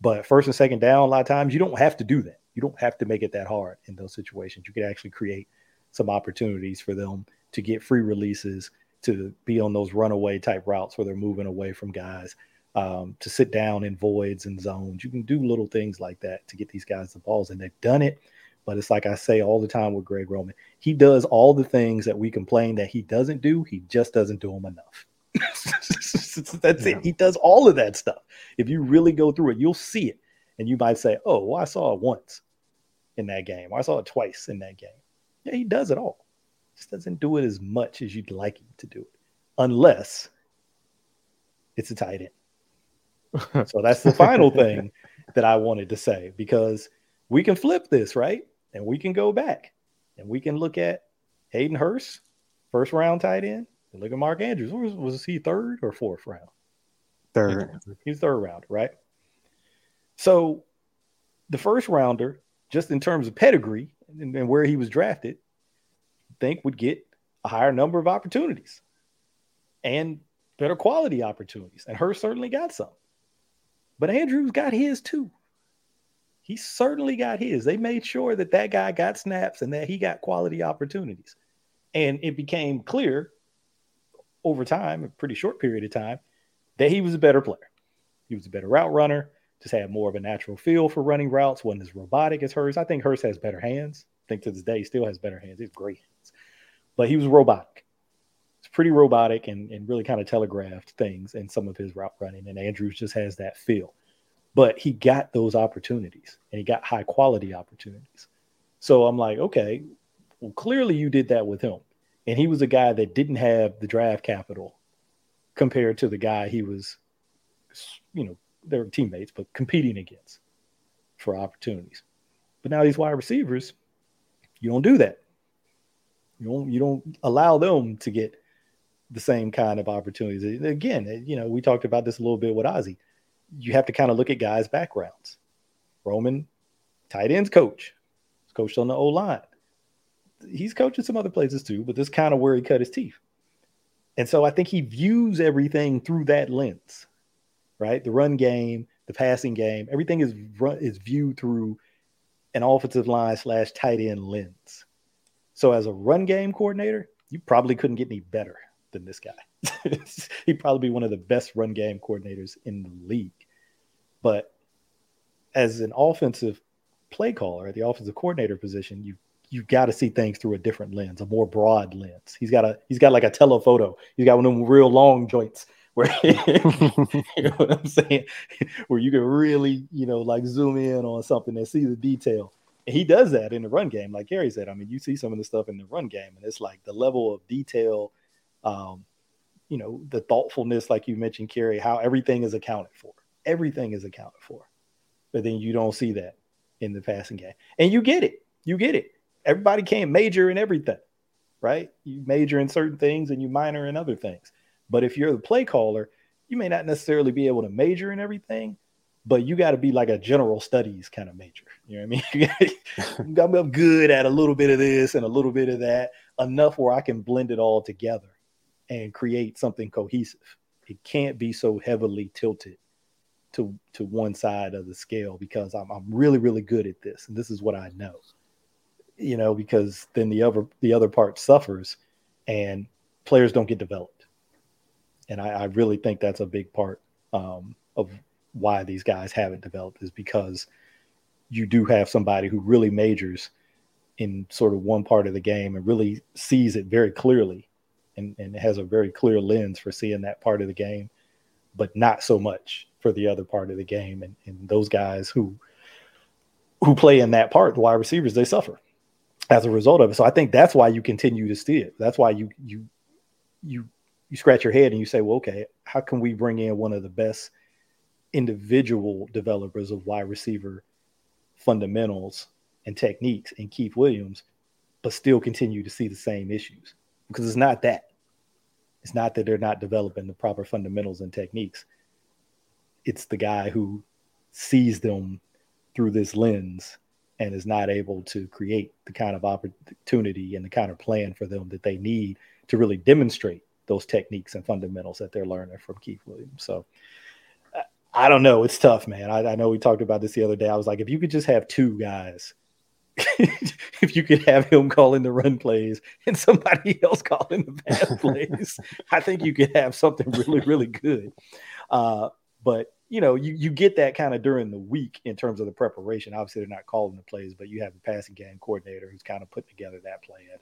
But first and second down a lot of times you don't have to do that. You don't have to make it that hard in those situations. You can actually create some opportunities for them to get free releases, to be on those runaway type routes where they're moving away from guys, um, to sit down in voids and zones. You can do little things like that to get these guys the balls, and they've done it. But it's like I say all the time with Greg Roman, he does all the things that we complain that he doesn't do. He just doesn't do them enough. That's yeah. it. He does all of that stuff. If you really go through it, you'll see it. And you might say, oh, well, I saw it once in that game. I saw it twice in that game. Yeah, he does it all. Just doesn't do it as much as you'd like him to do it, unless it's a tight end. so that's the final thing that I wanted to say because we can flip this, right? And we can go back and we can look at Hayden Hurst, first round tight end, and look at Mark Andrews. Was, was he third or fourth round? Third. He's third round, right? So the first rounder just in terms of pedigree and, and where he was drafted, think would get a higher number of opportunities and better quality opportunities. And Hurst certainly got some. But Andrews got his too. He certainly got his. They made sure that that guy got snaps and that he got quality opportunities. And it became clear over time, a pretty short period of time, that he was a better player. He was a better route runner just had more of a natural feel for running routes, wasn't as robotic as Hurst. I think Hurst has better hands. I think to this day he still has better hands. He's great hands. But he was robotic. Pretty robotic and, and really kind of telegraphed things in some of his route running. And Andrews just has that feel. But he got those opportunities and he got high quality opportunities. So I'm like, okay, well, clearly you did that with him. And he was a guy that didn't have the draft capital compared to the guy he was, you know, they're teammates, but competing against for opportunities. But now these wide receivers, you don't do that. You don't you don't allow them to get the same kind of opportunities. Again, eh, you know, we talked about this a little bit with Ozzie. You have to kind of look at guys' backgrounds. Roman, tight ends coach, coached on the O line. He's coaching some other places too, but this kind of where he cut his teeth. And so I think he views everything through that lens right? The run game, the passing game, everything is run, is viewed through an offensive line slash tight end lens. So as a run game coordinator, you probably couldn't get any better than this guy. He'd probably be one of the best run game coordinators in the league. But as an offensive play caller at the offensive coordinator position, you you've got to see things through a different lens, a more broad lens. He's got a he's got like a telephoto. He's got one of them real long joints where you know what I'm saying, where you can really, you know, like zoom in on something and see the detail. And he does that in the run game, like Gary said. I mean, you see some of the stuff in the run game, and it's like the level of detail um, you know, the thoughtfulness, like you mentioned, Kerry, how everything is accounted for. Everything is accounted for. But then you don't see that in the passing game. And you get it. You get it. Everybody can't major in everything, right? You major in certain things and you minor in other things. But if you're the play caller, you may not necessarily be able to major in everything, but you got to be like a general studies kind of major. You know what I mean? I'm good at a little bit of this and a little bit of that, enough where I can blend it all together and create something cohesive. It can't be so heavily tilted to to one side of the scale because I'm I'm really really good at this and this is what I know. You know, because then the other the other part suffers and players don't get developed. And I, I really think that's a big part um, of why these guys haven't developed is because you do have somebody who really majors in sort of one part of the game and really sees it very clearly and, and has a very clear lens for seeing that part of the game, but not so much for the other part of the game. And, and those guys who who play in that part, the wide receivers, they suffer as a result of it. So I think that's why you continue to see it. That's why you you you you scratch your head and you say, well, okay, how can we bring in one of the best individual developers of wide receiver fundamentals and techniques in Keith Williams, but still continue to see the same issues? Because it's not that. It's not that they're not developing the proper fundamentals and techniques. It's the guy who sees them through this lens and is not able to create the kind of opportunity and the kind of plan for them that they need to really demonstrate those techniques and fundamentals that they're learning from Keith Williams. So I don't know. It's tough, man. I, I know we talked about this the other day. I was like, if you could just have two guys if you could have him calling the run plays and somebody else calling the pass plays, I think you could have something really, really good. Uh, but you know, you, you get that kind of during the week in terms of the preparation. Obviously, they're not calling the plays, but you have a passing game coordinator who's kind of putting together that plan. And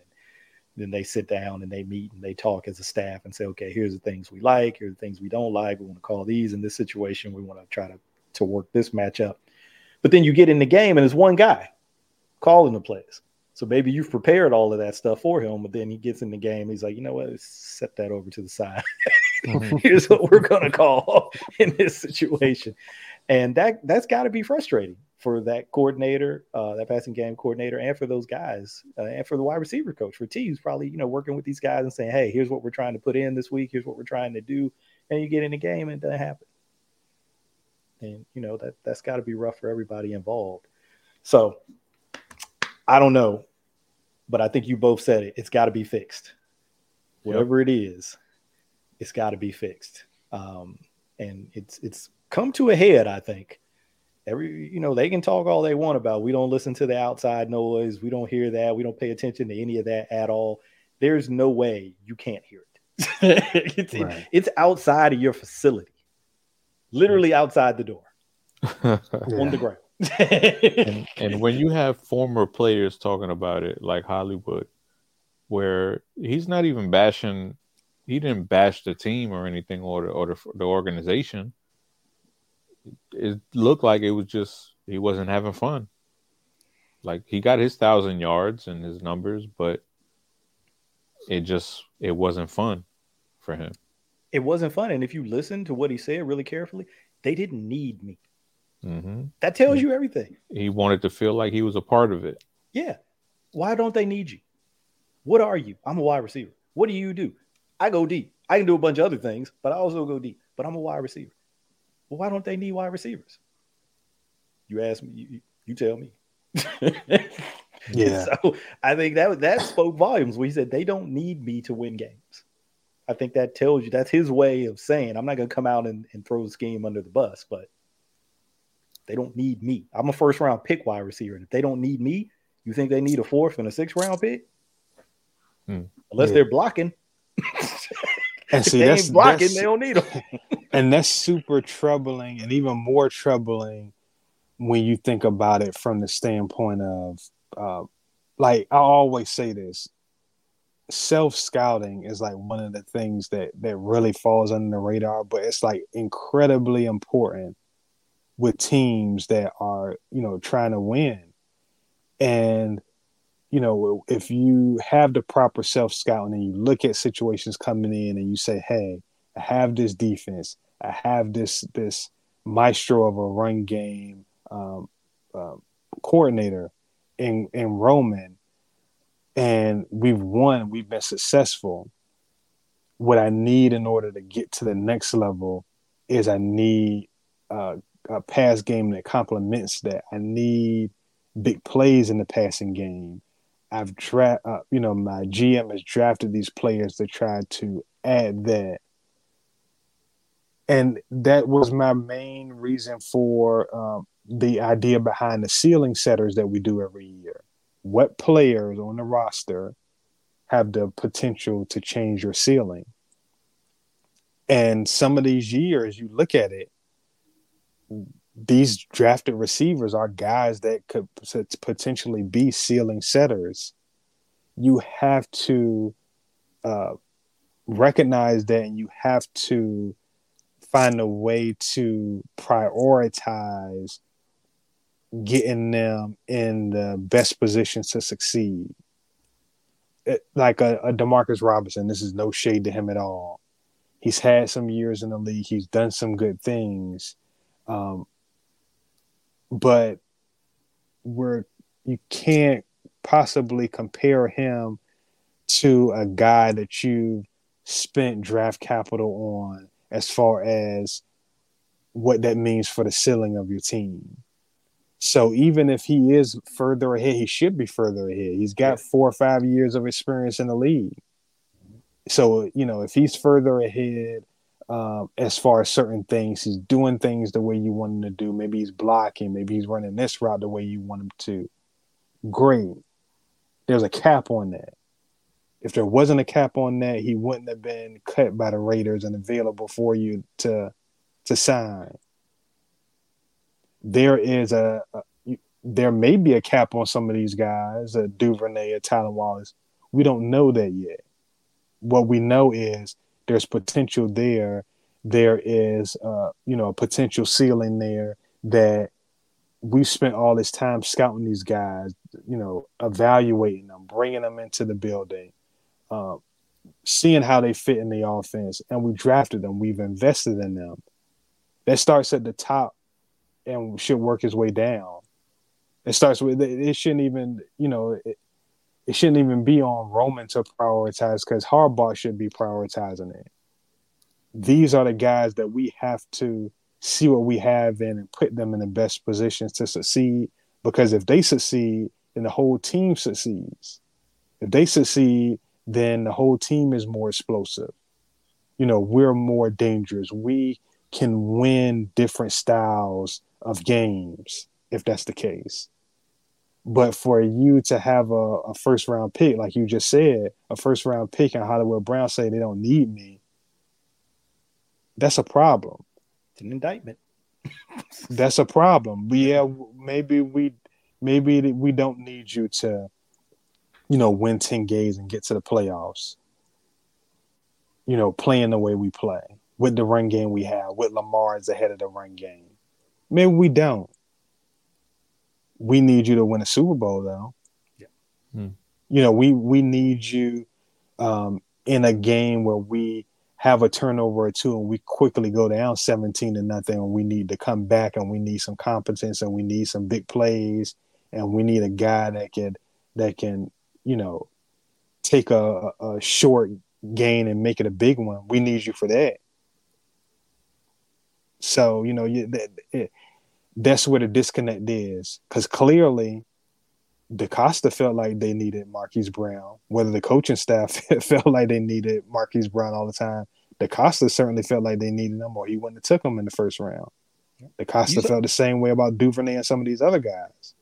then they sit down and they meet and they talk as a staff and say, okay, here's the things we like, here's the things we don't like. We want to call these in this situation. We want to try to to work this matchup. But then you get in the game and it's one guy calling the plays. So maybe you've prepared all of that stuff for him, but then he gets in the game. He's like, you know what? Set that over to the side. mm-hmm. Here's what we're gonna call in this situation, and that that's got to be frustrating for that coordinator, uh, that passing game coordinator, and for those guys, uh, and for the wide receiver coach, for T, who's probably you know working with these guys and saying, hey, here's what we're trying to put in this week. Here's what we're trying to do, and you get in the game and it doesn't happen. And you know that that's got to be rough for everybody involved. So I don't know, but I think you both said it. It's got to be fixed. Whatever yep. it is, it's got to be fixed. Um, and it's it's come to a head. I think every you know they can talk all they want about. We don't listen to the outside noise. We don't hear that. We don't pay attention to any of that at all. There's no way you can't hear it. it's, right. it, it's outside of your facility, literally outside the door, yeah. on the ground and, and when you have former players talking about it, like Hollywood, where he's not even bashing, he didn't bash the team or anything or the, or the, the organization. It looked like it was just he wasn't having fun. Like he got his thousand yards and his numbers, but it just it wasn't fun for him. It wasn't fun, and if you listen to what he said really carefully, they didn't need me. Mm-hmm. That tells you everything. He wanted to feel like he was a part of it. Yeah. Why don't they need you? What are you? I'm a wide receiver. What do you do? I go deep. I can do a bunch of other things, but I also go deep. But I'm a wide receiver. Well, why don't they need wide receivers? You ask me. You, you tell me. yeah. So I think that that spoke volumes. Where he said they don't need me to win games. I think that tells you that's his way of saying I'm not going to come out and, and throw the scheme under the bus, but they don't need me. I'm a first round pick wide receiver. And if they don't need me, you think they need a fourth and a sixth round pick? Hmm. Unless yeah. they're blocking. and see, they that's, blocking, that's, they don't need them. and that's super troubling and even more troubling when you think about it from the standpoint of uh, like I always say this self scouting is like one of the things that that really falls under the radar but it's like incredibly important with teams that are, you know, trying to win. And you know, if you have the proper self scouting and you look at situations coming in and you say, "Hey, I have this defense, I have this this maestro of a run game um, uh, coordinator in in Roman, and we've won, we've been successful. What I need in order to get to the next level is I need uh, a pass game that complements that. I need big plays in the passing game. I've dra- uh, you know, my GM has drafted these players to try to add that. And that was my main reason for um, the idea behind the ceiling setters that we do every year. What players on the roster have the potential to change your ceiling? And some of these years, you look at it, these drafted receivers are guys that could potentially be ceiling setters. You have to uh, recognize that, and you have to find a way to prioritize getting them in the best positions to succeed. It, like a, a Demarcus Robinson, this is no shade to him at all. He's had some years in the league. He's done some good things. Um, but where you can't possibly compare him to a guy that you've spent draft capital on as far as what that means for the ceiling of your team. So even if he is further ahead, he should be further ahead. He's got four or five years of experience in the league. So, you know, if he's further ahead um, as far as certain things. He's doing things the way you want him to do. Maybe he's blocking. Maybe he's running this route the way you want him to. Great. There's a cap on that. If there wasn't a cap on that, he wouldn't have been cut by the Raiders and available for you to to sign. There is a, a there may be a cap on some of these guys, a Duvernay, a Tylan Wallace. We don't know that yet. What we know is there's potential there. There is, uh, you know, a potential ceiling there that we've spent all this time scouting these guys, you know, evaluating them, bringing them into the building, uh, seeing how they fit in the offense, and we drafted them. We've invested in them. That starts at the top and should work its way down. It starts with it shouldn't even, you know, it, it shouldn't even be on Roman to prioritize because Harbaugh should be prioritizing it. These are the guys that we have to see what we have in and put them in the best positions to succeed. Because if they succeed, then the whole team succeeds. If they succeed, then the whole team is more explosive. You know, we're more dangerous. We can win different styles of games if that's the case. But for you to have a, a, first round pick, like you just said, a first round pick and Hollywood Brown say they don't need me, that's a problem. It's an indictment. that's a problem. But yeah, maybe we maybe we don't need you to, you know, win 10 games and get to the playoffs. You know, playing the way we play with the run game we have, with Lamar is ahead of the run game. Maybe we don't we need you to win a Super Bowl though. Yeah. Hmm. You know, we we need you um, in a game where we have a turnover or two and we quickly go down 17 to nothing and we need to come back and we need some competence and we need some big plays and we need a guy that can that can, you know, take a, a short gain and make it a big one. We need you for that. So, you know, you, that, that's where the disconnect is. Because clearly, DeCosta felt like they needed Marquise Brown. Whether the coaching staff felt like they needed Marquise Brown all the time, DeCosta certainly felt like they needed him, or he wouldn't have took him in the first round. DeCosta felt the same way about Duvernay and some of these other guys.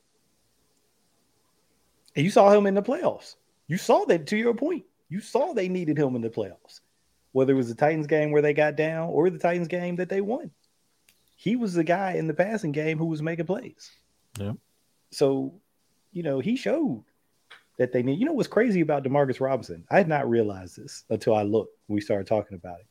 And you saw him in the playoffs. You saw that to your point. You saw they needed him in the playoffs, whether it was the Titans game where they got down or the Titans game that they won he was the guy in the passing game who was making plays. Yeah. So, you know, he showed that they need. You know what's crazy about Demarcus Robinson? I had not realized this until I looked. We started talking about it.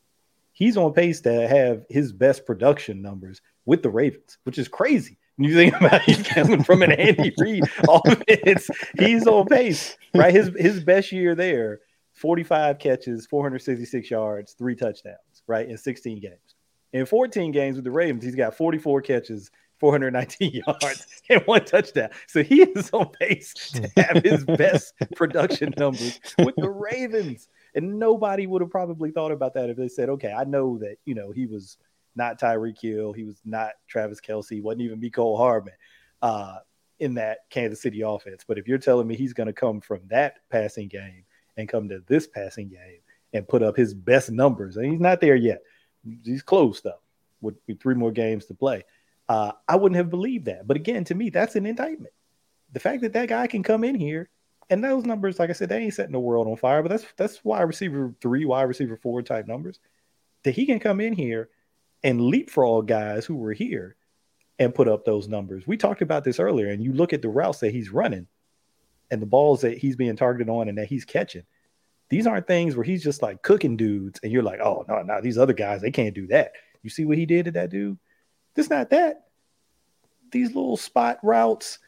He's on pace to have his best production numbers with the Ravens, which is crazy you think about he's coming from an Andy Reid offense, he's on pace, right? His his best year there, 45 catches, 466 yards, three touchdowns, right? In 16 games. In 14 games with the Ravens, he's got 44 catches, 419 yards, and one touchdown. So he is on pace to have his best production numbers with the Ravens. And nobody would have probably thought about that if they said, okay, I know that, you know, he was – not Tyreek Hill. He was not Travis Kelce. He wasn't even Mecole Hardman uh, in that Kansas City offense. But if you're telling me he's going to come from that passing game and come to this passing game and put up his best numbers, and he's not there yet. He's close though, with, with three more games to play. Uh, I wouldn't have believed that. But again, to me, that's an indictment. The fact that that guy can come in here and those numbers, like I said, they ain't setting the world on fire, but that's that's wide receiver three, wide receiver four type numbers. That he can come in here and leapfrog guys who were here and put up those numbers. We talked about this earlier, and you look at the routes that he's running and the balls that he's being targeted on and that he's catching. These aren't things where he's just like cooking dudes, and you're like, oh no, no, these other guys they can't do that. You see what he did to that dude? It's not that. These little spot routes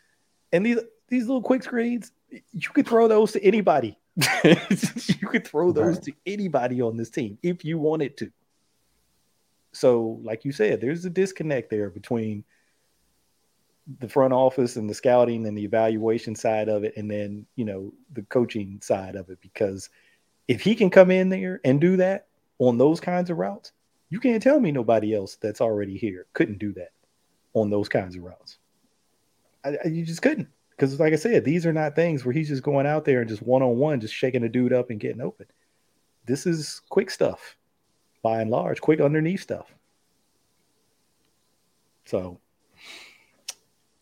and these these little quick screens, you could throw those to anybody. you could throw those right. to anybody on this team if you wanted to. So, like you said, there's a disconnect there between the front office and the scouting and the evaluation side of it, and then you know the coaching side of it. Because if he can come in there and do that on those kinds of routes, you can't tell me nobody else that's already here couldn't do that on those kinds of routes. I, I, you just couldn't. Because, like I said, these are not things where he's just going out there and just one on one, just shaking a dude up and getting open. This is quick stuff by and large, quick underneath stuff. So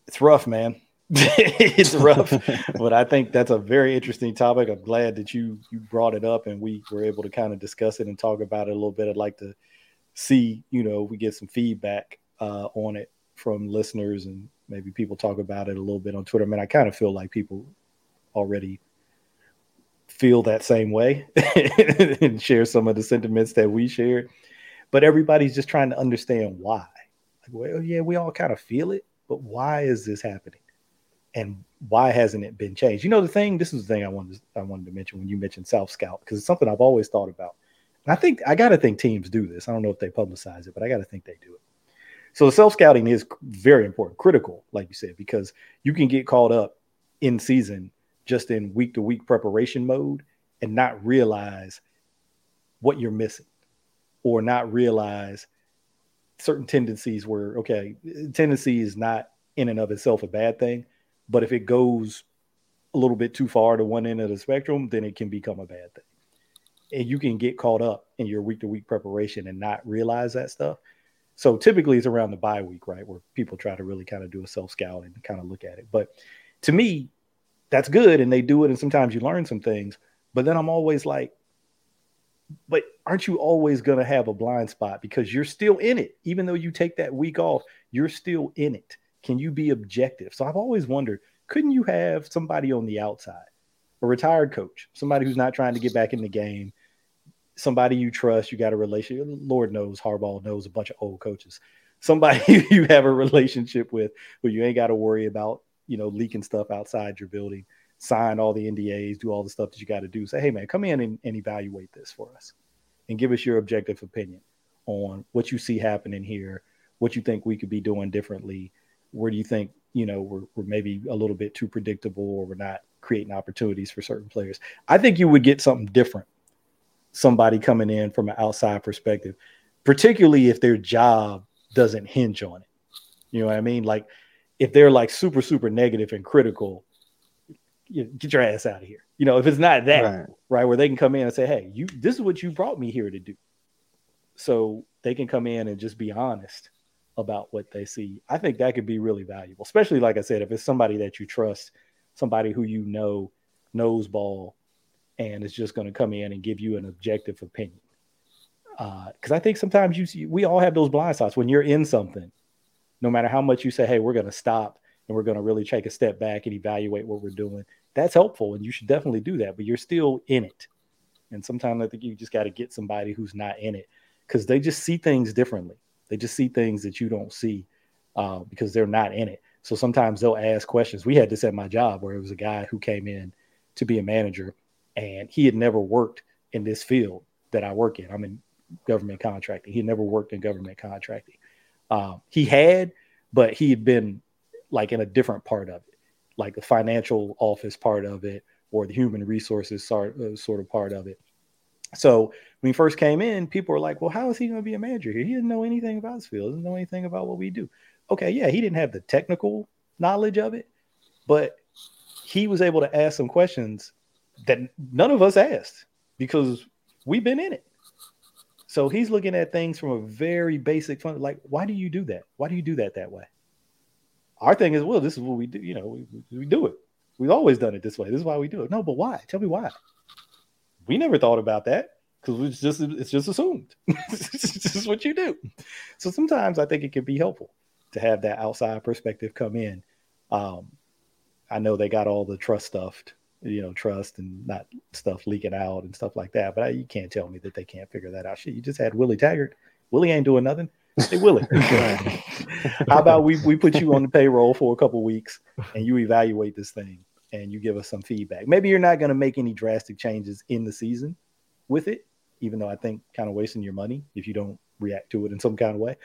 it's rough, man. it's rough, but I think that's a very interesting topic. I'm glad that you you brought it up and we were able to kind of discuss it and talk about it a little bit. I'd like to see, you know, we get some feedback uh, on it from listeners and maybe people talk about it a little bit on Twitter. I mean, I kind of feel like people already feel that same way and share some of the sentiments that we shared. But everybody's just trying to understand why. Like, well, yeah, we all kind of feel it, but why is this happening? And why hasn't it been changed? You know, the thing, this is the thing I wanted to, I wanted to mention when you mentioned Self Scout, because it's something I've always thought about. And I think I gotta think teams do this. I don't know if they publicize it, but I gotta think they do it. So the self scouting is very important, critical, like you said, because you can get caught up in season just in week to week preparation mode and not realize what you're missing or not realize certain tendencies where okay tendency is not in and of itself a bad thing but if it goes a little bit too far to one end of the spectrum then it can become a bad thing. And you can get caught up in your week to week preparation and not realize that stuff. So typically it's around the bye week right where people try to really kind of do a self scout and kind of look at it. But to me that's good and they do it and sometimes you learn some things. But then i'm always like but aren't you always going to have a blind spot because you're still in it? Even though you take that week off you're still in it can you be objective so i've always wondered couldn't you have somebody on the outside a retired coach somebody who's not trying to get back in the game somebody you trust you got a relationship lord knows harbaugh knows a bunch of old coaches somebody you have a relationship with who you ain't got to worry about you know, leaking stuff outside your building, sign all the NDAs, do all the stuff that you got to do. Say, hey, man, come in and, and evaluate this for us and give us your objective opinion on what you see happening here, what you think we could be doing differently. Where do you think, you know, we're, we're maybe a little bit too predictable or we're not creating opportunities for certain players? I think you would get something different. Somebody coming in from an outside perspective, particularly if their job doesn't hinge on it. You know what I mean? Like if they're like super super negative and critical you know, get your ass out of here you know if it's not that right. right where they can come in and say hey you this is what you brought me here to do so they can come in and just be honest about what they see i think that could be really valuable especially like i said if it's somebody that you trust somebody who you know knows ball and is just going to come in and give you an objective opinion because uh, i think sometimes you see, we all have those blind spots when you're in something no matter how much you say, hey, we're going to stop and we're going to really take a step back and evaluate what we're doing, that's helpful. And you should definitely do that, but you're still in it. And sometimes I think you just got to get somebody who's not in it because they just see things differently. They just see things that you don't see uh, because they're not in it. So sometimes they'll ask questions. We had this at my job where it was a guy who came in to be a manager and he had never worked in this field that I work in. I'm in government contracting. He never worked in government contracting. Um, he had, but he had been like in a different part of it, like the financial office part of it or the human resources sort, uh, sort of part of it. So when he first came in, people were like, well, how is he going to be a manager here? He didn't know anything about this field, doesn't know anything about what we do. Okay, yeah, he didn't have the technical knowledge of it, but he was able to ask some questions that none of us asked because we've been in it. So he's looking at things from a very basic fun, like, why do you do that? Why do you do that that way? Our thing is, well, this is what we do. You know, we, we do it. We've always done it this way. This is why we do it. No, but why? Tell me why. We never thought about that because it's just it's just assumed. this is what you do. So sometimes I think it can be helpful to have that outside perspective come in. Um, I know they got all the trust stuff, you know, trust and not stuff leaking out and stuff like that. But I, you can't tell me that they can't figure that out. Shit, you just had Willie Taggart. Willie ain't doing nothing. Hey Willie, how about we we put you on the payroll for a couple weeks and you evaluate this thing and you give us some feedback. Maybe you're not going to make any drastic changes in the season with it, even though I think kind of wasting your money if you don't react to it in some kind of way.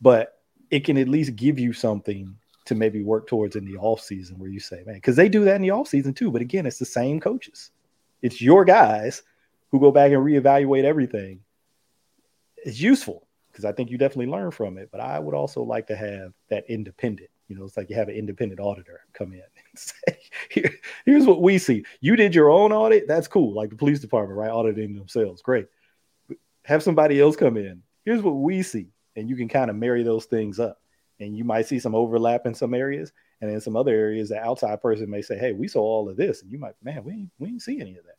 But it can at least give you something to maybe work towards in the off season where you say, man, because they do that in the off season too. But again, it's the same coaches. It's your guys who go back and reevaluate everything. It's useful because I think you definitely learn from it. But I would also like to have that independent. You know, it's like you have an independent auditor come in and say, Here, here's what we see. You did your own audit. That's cool. Like the police department, right? Auditing themselves. Great. Have somebody else come in. Here's what we see. And you can kind of marry those things up and you might see some overlap in some areas, and in some other areas, the outside person may say, "Hey, we saw all of this," and you might, man, we ain't, we didn't see any of that.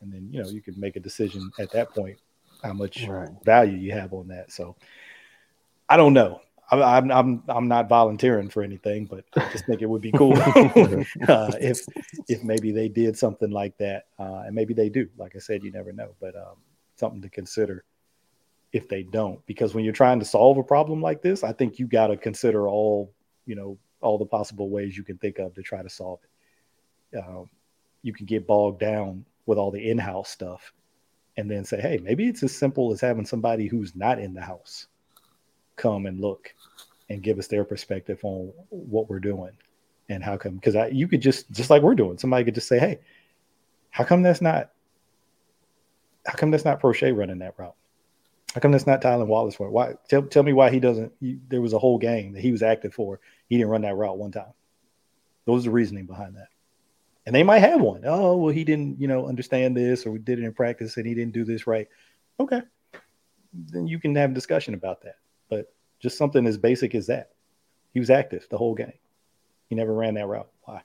And then you know you can make a decision at that point how much right. value you have on that. So I don't know. I'm I'm I'm not volunteering for anything, but I just think it would be cool uh, if if maybe they did something like that, uh, and maybe they do. Like I said, you never know, but um, something to consider if they don't because when you're trying to solve a problem like this i think you got to consider all you know all the possible ways you can think of to try to solve it um, you can get bogged down with all the in-house stuff and then say hey maybe it's as simple as having somebody who's not in the house come and look and give us their perspective on what we're doing and how come because you could just just like we're doing somebody could just say hey how come that's not how come that's not Proche running that route how come that's not Tylan Wallace for? Why? Tell, tell me why he doesn't. He, there was a whole game that he was active for. He didn't run that route one time. Was the reasoning behind that? And they might have one. Oh, well, he didn't, you know, understand this, or we did it in practice and he didn't do this right. Okay, then you can have a discussion about that. Just something as basic as that, he was active the whole game. He never ran that route. Why?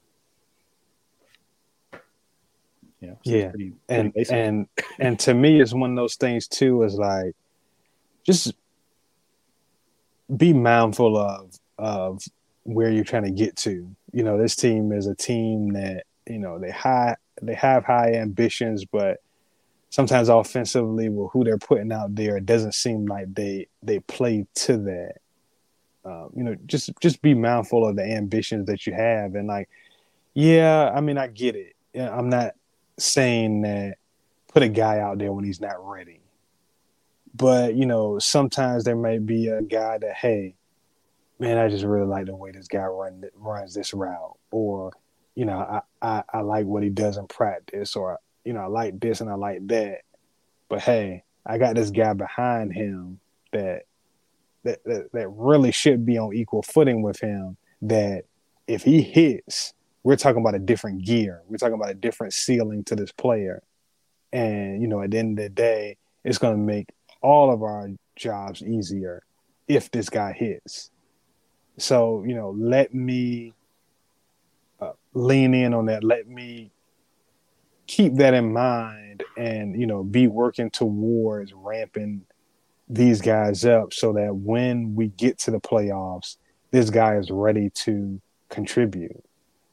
You know, so yeah, pretty, pretty and and and to me, it's one of those things too. Is like just be mindful of of where you're trying to get to. You know, this team is a team that you know they high they have high ambitions, but sometimes offensively, with who they're putting out there, it doesn't seem like they they play to that. Um, you know, just just be mindful of the ambitions that you have, and like, yeah, I mean, I get it. I'm not saying that put a guy out there when he's not ready. But you know, sometimes there may be a guy that, hey, man, I just really like the way this guy run runs this route, or you know, I, I I like what he does in practice, or you know, I like this and I like that. But hey, I got this guy behind him that that that, that really should be on equal footing with him. That if he hits, we're talking about a different gear. We're talking about a different ceiling to this player. And, you know, at the end of the day, it's going to make all of our jobs easier if this guy hits. So, you know, let me uh, lean in on that. Let me keep that in mind and, you know, be working towards ramping these guys up so that when we get to the playoffs, this guy is ready to contribute.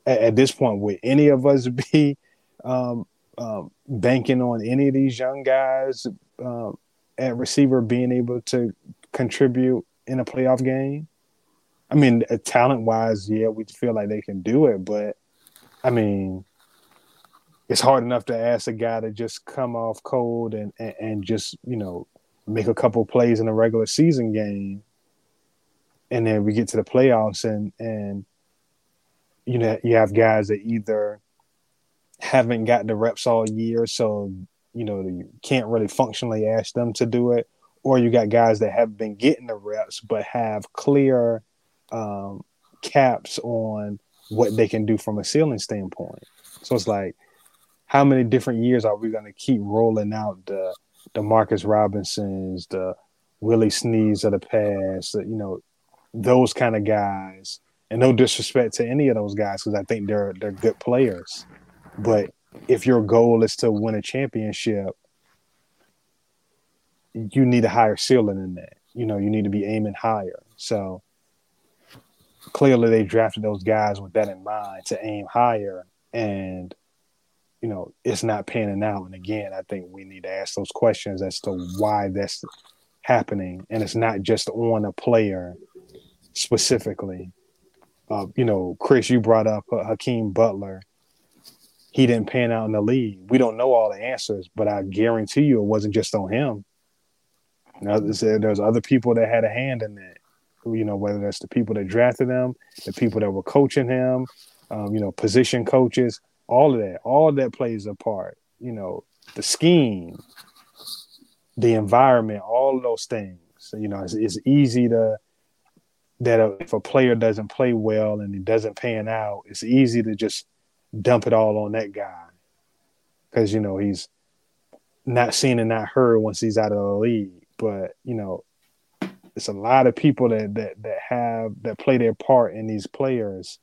At, at this point, would any of us be um, um, banking on any of these young guys um, at receiver being able to contribute in a playoff game? I mean, uh, talent wise, yeah, we feel like they can do it, but I mean, it's hard enough to ask a guy to just come off cold and, and, and just, you know, make a couple plays in a regular season game. And then we get to the playoffs and, and, you know, you have guys that either haven't got the reps all year, so, you know, you can't really functionally ask them to do it, or you got guys that have been getting the reps but have clear um, caps on what they can do from a ceiling standpoint. So it's like, how many different years are we going to keep rolling out the the Marcus Robinsons, the Willie Sneads of the past, the, you know, those kind of guys. And no disrespect to any of those guys because I think they're they're good players. But if your goal is to win a championship, you need a higher ceiling than that. You know, you need to be aiming higher. So clearly they drafted those guys with that in mind to aim higher and you know it's not panning out. And again i think we need to ask those questions as to why that's happening. And it's not just on a player specifically. Uh, you know chris you brought up uh, hakeem butler. He didn't pan out in the league. We don't know all the answers but i guarantee you it wasn't just on him. Now, there's other people that had a hand in that you know, whether that's the people that drafted him, the people that were coaching him, um, you know, position coaches, all of that, all of that plays a part. You know, the scheme, the environment, all those things. You know, it's, it's easy to that if a player doesn't play well and he doesn't pan out, it's easy to just dump it all on that guy because you know he's not seen and not heard once he's out of the league. But you know, it's a lot of people that that that have that play their part in these players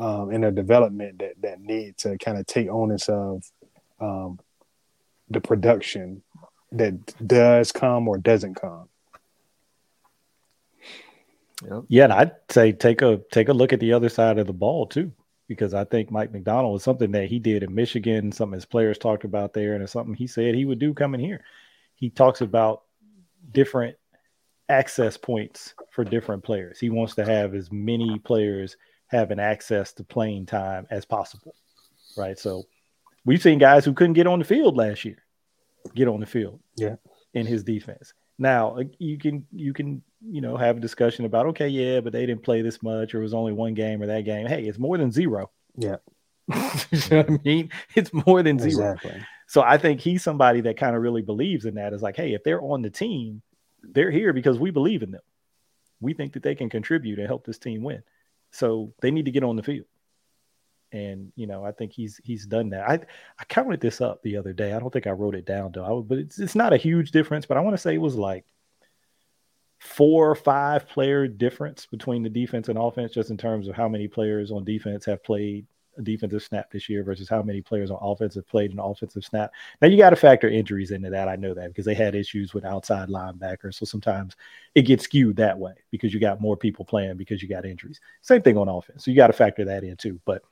um, in their development that that need to kind of take onus of um, the production that does come or doesn't come. Yep. Yeah, and I'd say take a take a look at the other side of the ball too, because I think Mike Macdonald was something that he did in Michigan, something his players talked about there, and it's something he said he would do coming here. He talks about different access points for different players. He wants to have as many players having access to playing time as possible. Right. So we've seen guys who couldn't get on the field last year get on the field. Yeah. In his defense. Now uh, you can you can you know have a discussion about okay yeah but they didn't play this much or it was only one game or that game hey it's more than zero yeah you know what I mean it's more than zero exactly. so I think he's somebody that kind of really believes in that is like hey if they're on the team they're here because we believe in them. We think that they can contribute and help this team win. So they need to get on the field. And you know, I think he's he's done that. I I counted this up the other day. I don't think I wrote it down though. I, but it's it's not a huge difference. But I want to say it was like four or five player difference between the defense and offense, just in terms of how many players on defense have played defensive snap this year versus how many players on offense have played an offensive snap. Now you got to factor injuries into that. I know that because they had issues with outside linebackers. So sometimes it gets skewed that way because you got more people playing because you got injuries. Same thing on offense. So you got to factor that in too. But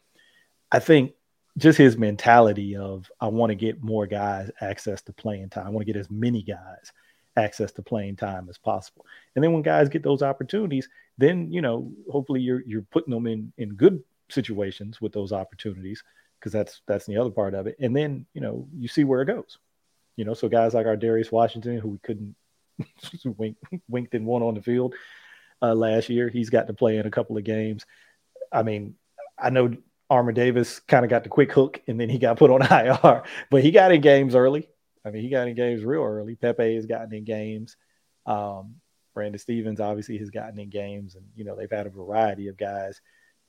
I think just his mentality of I want to get more guys access to playing time. I want to get as many guys access to playing time as possible. And then when guys get those opportunities, then you know, hopefully you're you're putting them in in good situations with those opportunities because that's that's the other part of it. And then you know you see where it goes. You know, so guys like Ar'Darius Washington, who we couldn't wink winked and one on the field uh, last year, he's got to play in a couple of games. I mean, I know Armour Davis kind of got the quick hook and then he got put on IR, but he got in games early. I mean, he got in games real early. Bopete has gotten in games. Um, Brandon Stephens obviously has gotten in games, and you know they've had a variety of guys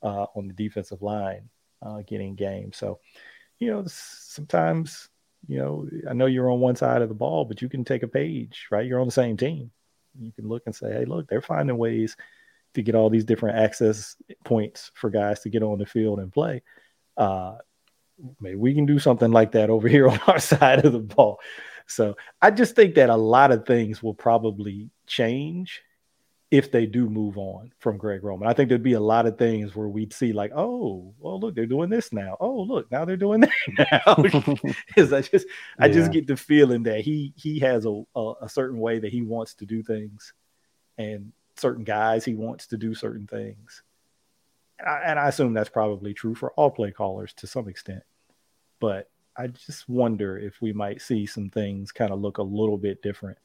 uh, on the defensive line uh, getting games. So, you know, sometimes, you know, I know you're on one side of the ball, but you can take a page, right? You're on the same team. You can look and say, hey, look, they're finding ways to get all these different access points for guys to get on the field and play. Uh, maybe we can do something like that over here on our side of the ball. So I just think that a lot of things will probably change if they do move on from Greg Roman. I think there'd be a lot of things where we'd see like, oh, well, look, they're doing this now. Oh, look, now they're doing that now. Because I just, I just get the feeling that he he has a, a, a certain way that he wants to do things, and certain guys he wants to do certain things. And I, and I assume that's probably true for all play callers to some extent. But I just wonder if we might see some things kind of look a little bit different,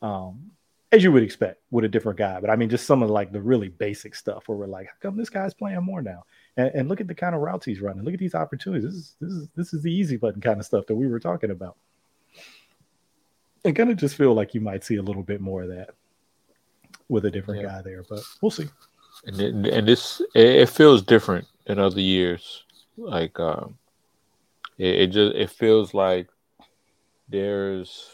um, as you would expect with a different guy. But I mean, just some of like the really basic stuff where we're like, how come this guy's playing more now? And, and look at the kind of routes he's running. Look at these opportunities. This is this is this is the easy button kind of stuff that we were talking about. I kind of just feel like you might see a little bit more of that with a different yeah. guy there, but we'll see. And it, and this it feels different than other years. Like um, it, it just it feels like there's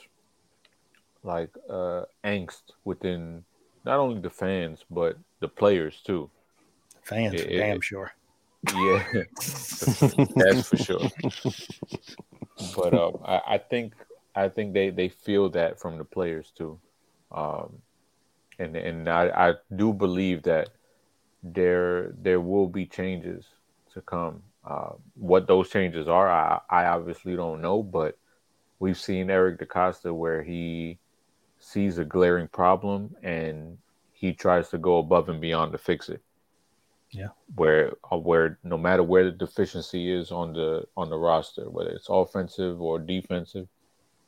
like uh angst within not only the fans but the players too. Fans, it, damn it, sure. Yeah, that's for sure. But um, I, I, think I think they they feel that from the players too, um, and and I, I do believe that there there will be changes to come. Uh, what those changes are, I, I obviously don't know, but we've seen Eric DeCosta where he sees a glaring problem and he tries to go above and beyond to fix it. Yeah. Where uh, where no matter where the deficiency is on the on the roster, whether it's offensive or defensive,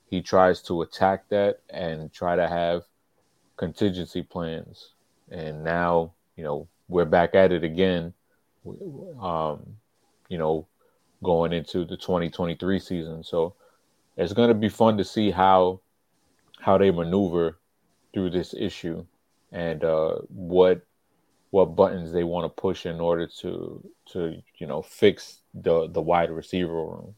he tries to attack that and try to have contingency plans. And now, you know, we're back at it again. Um, you know, going into the 2023 season. So it's going to be fun to see how how they maneuver through this issue and uh, what what buttons they want to push in order to to you know fix the the wide receiver room.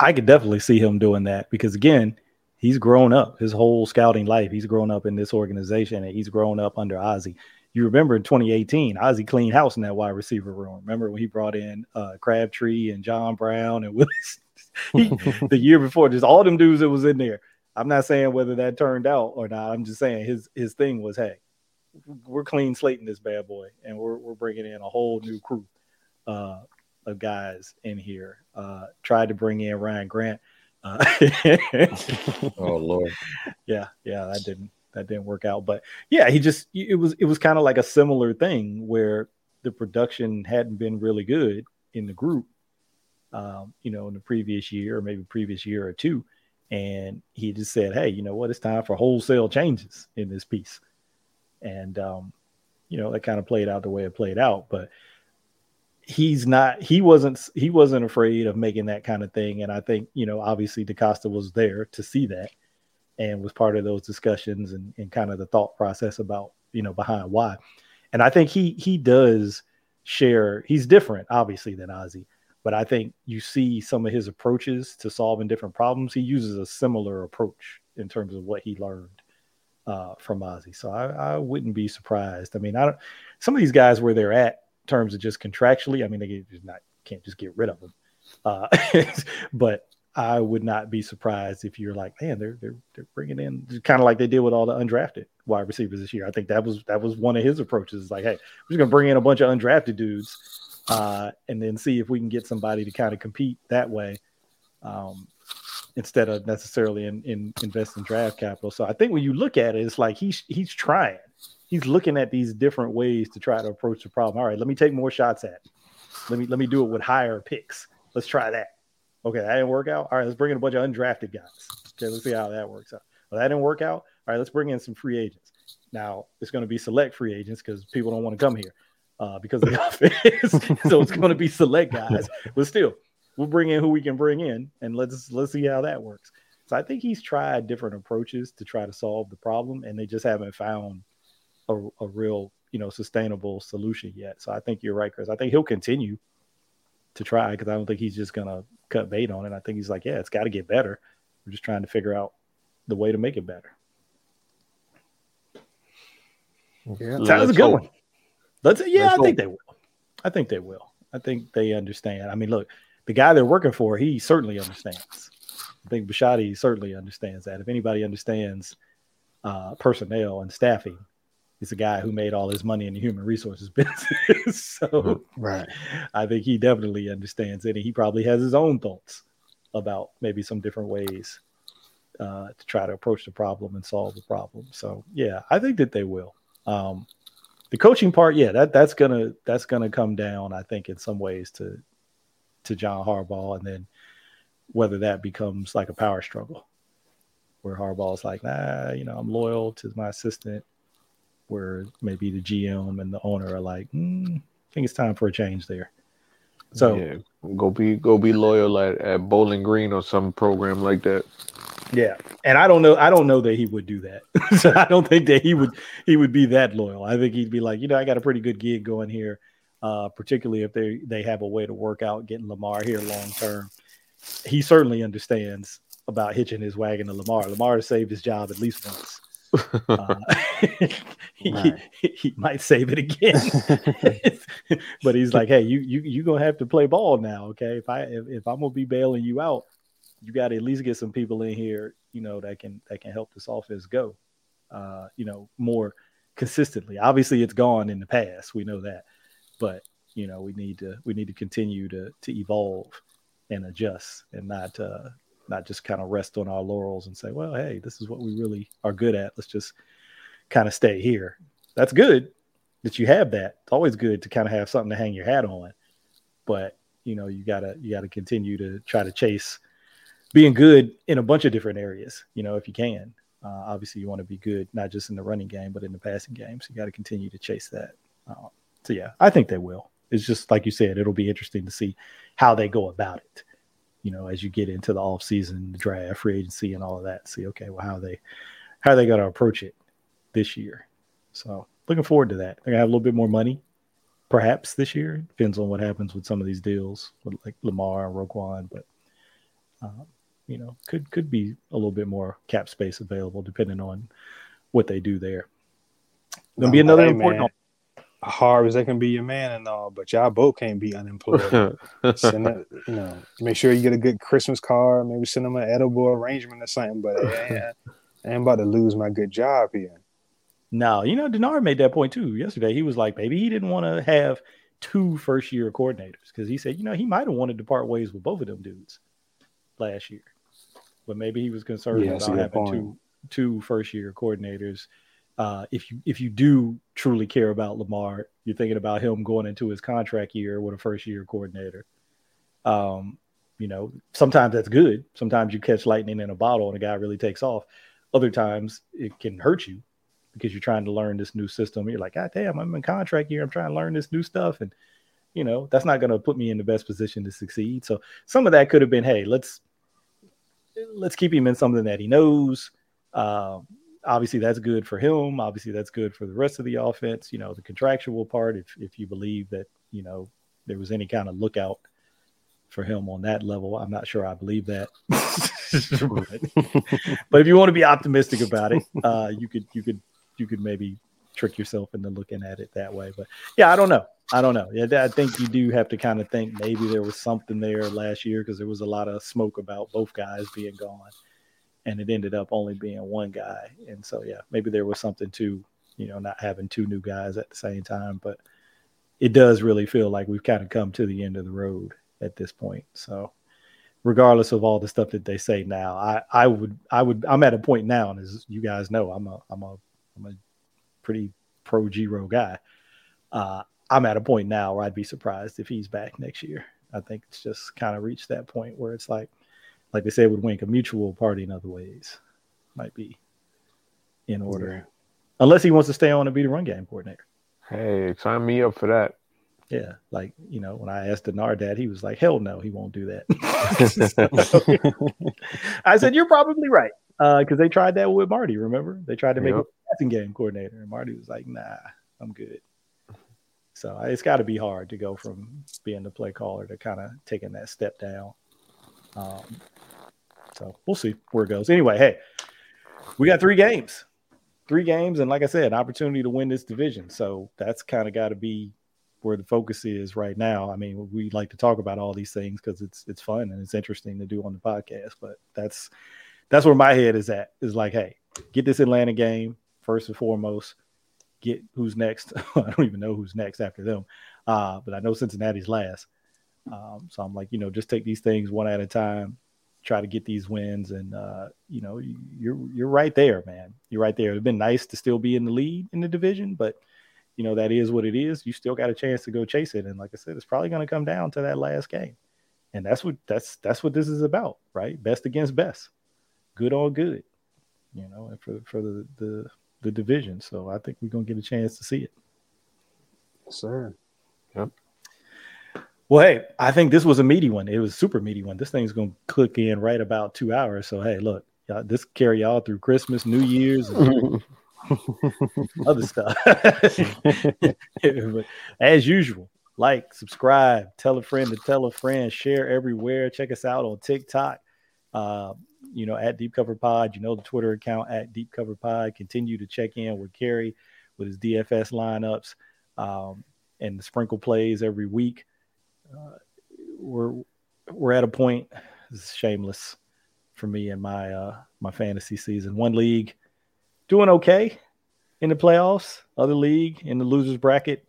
I could definitely see him doing that because again, he's grown up his whole scouting life. He's grown up in this organization and he's grown up under Ozzie. You remember in 2018, Ozzie cleaned house in that wide receiver room. Remember when he brought in uh, Crabtree and John Brown and Willis? he, the year before, just all them dudes that was in there. I'm not saying whether that turned out or not. I'm just saying his his thing was, hey, we're clean slating this bad boy, and we're we're bringing in a whole new crew uh, of guys in here. Uh, tried to bring in Ryan Grant. Uh, oh Lord, yeah, yeah, that didn't that didn't work out. But yeah, he just it was it was kind of like a similar thing where the production hadn't been really good in the group, um, you know, in the previous year or maybe previous year or two. And he just said, Hey, you know what? It's time for wholesale changes in this piece. And, um, you know, that kind of played out the way it played out. But he's not, he wasn't, he wasn't afraid of making that kind of thing. And I think, you know, obviously DeCosta was there to see that and was part of those discussions and, and kind of the thought process about you know behind why. And I think he he does share. He's different, obviously, than Ozzie, but I think you see some of his approaches to solving different problems. He uses a similar approach in terms of what he learned uh, from Ozzie. So I, I, wouldn't be surprised. I mean, I don't. Some of these guys where they're at in terms of just contractually, I mean, they just not can't just get rid of them. Uh, but I would not be surprised if you're like, man, they're they're they're bringing in kind of like they did with all the undrafted wide receivers this year. I think that was that was one of his approaches. It's like, hey, we're just gonna bring in a bunch of undrafted dudes, uh, and then see if we can get somebody to kind of compete that way, um, instead of necessarily in, in invest in draft capital. So I think when you look at it, it's like he's he's trying. He's looking at these different ways to try to approach the problem. All right, let me take more shots at. It. Let me let me do it with higher picks. Let's try that Okay, that didn't work out. All right, let's bring in a bunch of undrafted guys. Okay, let's see how that works out. Well, that didn't work out. All right, let's bring in some free agents. Now it's going to be select free agents because people don't want to come here uh, because of the offense. so it's going to be select guys, but still, we'll bring in who we can bring in, and let's let's see how that works. So I think he's tried different approaches to try to solve the problem, and they just haven't found a, a real you know sustainable solution yet. So I think you're right, Chris. I think he'll continue to try because I don't think he's just gonna cut bait on it. I think he's like, yeah, it's got to get better. We're just trying to figure out the way to make it better. Yeah, how's it going? Let's say yeah, Let's I think they will. I think they will. I think they understand. I mean, look, the guy they're working for, he certainly understands. I think Bisciotti certainly understands that. If anybody understands uh, personnel and staffing, it's a guy who made all his money in the human resources business. so right. I think he definitely understands it and he probably has his own thoughts about maybe some different ways uh, to try to approach the problem and solve the problem. So yeah, I think that they will. Um, the coaching part, yeah, that that's gonna that's gonna come down. I think in some ways to to John Harbaugh, and then whether that becomes like a power struggle, where Harbaugh's like, nah, you know, I'm loyal to my assistant, where maybe the GM and the owner are like, mm, I think it's time for a change there. So yeah, go be go be loyal at, at Bowling Green or some program like that. Yeah, and I don't know. I don't know that he would do that. so I don't think that he would he would be that loyal. I think he'd be like, you know, I got a pretty good gig going here, uh, particularly if they they have a way to work out getting Lamar here long term. He certainly understands about hitching his wagon to Lamar. Lamar has saved his job at least once. Uh, he, right. he, he, might save it again, but he's like, "Hey, you you you gonna have to play ball now, okay? If I if, if I'm gonna be bailing you out, you got to at least get some people in here, you know, that can that can help this offense go, uh, you know, more consistently. Obviously, it's gone in the past. We know that, but you know, we need to we need to continue to to evolve and adjust, and not uh, not just kind of rest on our laurels and say, well, hey, this is what we really are good at. Let's just kind of stay here. That's good that you have that. It's always good to kind of have something to hang your hat on, but you know, you gotta you gotta continue to try to chase being good in a bunch of different areas. You know, if you can. Uh, obviously, you want to be good not just in the running game, but in the passing game. So you got to continue to chase that. Uh, so yeah, I think they will. It's just like you said, it'll be interesting to see how they go about it you know, as you get into the off season, the draft, free agency, and all of that. See, okay, well, how they how they going to approach it this year? So looking forward to that. They're gonna have a little bit more money, perhaps this year. Depends on what happens with some of these deals, with like Lamar and Roquan, but um, you know, could could be a little bit more cap space available depending on what they do there. Gonna be another hey, important. Man hard as they can be your man and all, but y'all both can't be unemployed. send that, you know, make sure you get a good Christmas card. Maybe send them an edible arrangement or something. But hey, I ain't about to lose my good job here. No, you know, Denard made that point too yesterday. He was like, maybe he didn't want to have two first year coordinators because he said, you know, he might have wanted to part ways with both of them dudes last year, but maybe he was concerned yeah, about having point. two two first year coordinators uh, if you if you do truly care about Lamar, you're thinking about him going into his contract year with a first year coordinator. Um, you know, sometimes that's good. Sometimes you catch lightning in a bottle and a guy really takes off. Other times it can hurt you because you're trying to learn this new system. You're like, God damn, I'm in contract year. I'm trying to learn this new stuff. And, you know, that's not going to put me in the best position to succeed. So some of that could have been, hey, let's let's keep him in something that he knows. Um, obviously that's good for him. Obviously that's good for the rest of the offense. You know, the contractual part, if if you believe that you know there was any kind of lookout for him on that level, I'm not sure I believe that. but, but, if you want to be optimistic about it, uh, you could you could you could maybe trick yourself into looking at it that way. But yeah, I don't know. I don't know. Yeah, I think you do have to kind of think maybe there was something there last year because there was a lot of smoke about both guys being gone and it ended up only being one guy. And so, yeah, maybe there was something to, you know, not having two new guys at the same time, but it does really feel like we've kind of come to the end of the road at this point. So, regardless of all the stuff that they say now, I, I would, I would, I'm at a point now, and as you guys know, I'm a, I'm a, I'm a pretty pro G-Ro guy. Uh, I'm at a point now where I'd be surprised if he's back next year. I think it's just kind of reached that point where it's like, like they said with Wink, a mutual party in other ways might be in order. Yeah. Unless he wants to stay on and be the run game coordinator. Hey, sign me up for that. Yeah, like you know, when I asked Denard that, he was like, "Hell no, he won't do that." I said, "You're probably right," because uh, they tried that with Marty. Remember, they tried to make yep. Passing game coordinator, and Marty was like, "Nah, I'm good." So it's got to be hard to go from being the play caller to kind of taking that step down. Um, so we'll see where it goes. Anyway, hey, we got three games, three games, and like I said, opportunity to win this division. So that's kind of got to be where the focus is right now. I mean, we like to talk about all these things because it's it's fun and it's interesting to do on the podcast. But that's that's where my head is at. Is like, hey, get this Atlanta game first and foremost. Get who's next. I don't even know who's next after them, uh, but I know Cincinnati's last. Um, so I'm like, you know, just take these things one at a time. try to get these wins. And uh, you know, you're you're right there, man. You're right there. It'd been nice to still be in the lead in the division, but you know that is what it is. You still got a chance to go chase it. And like I said, it's probably going to come down to that last game. And that's what that's that's what this is about, right? Best against best, good on good. You know, and for for the the the division. So I think we're gonna get a chance to see it. Yes, sir. Yep. Well, hey, I think this was a meaty one. It was a super meaty one. This thing's gonna click in right about two hours. So hey, look, y'all, this carry y'all through Christmas, New Year's, and other stuff. but as usual, like, subscribe, tell a friend to tell a friend, share everywhere. Check us out on TikTok. Uh, you know, at Deep Cover Pod. You know the Twitter account at Deep Cover Pod. Continue to check in with Kerry with his DFS lineups um, and the sprinkle plays every week. Uh, we're we're at a point. This is shameless for me in my uh, my fantasy season. One league doing okay in the playoffs. Other league in the losers bracket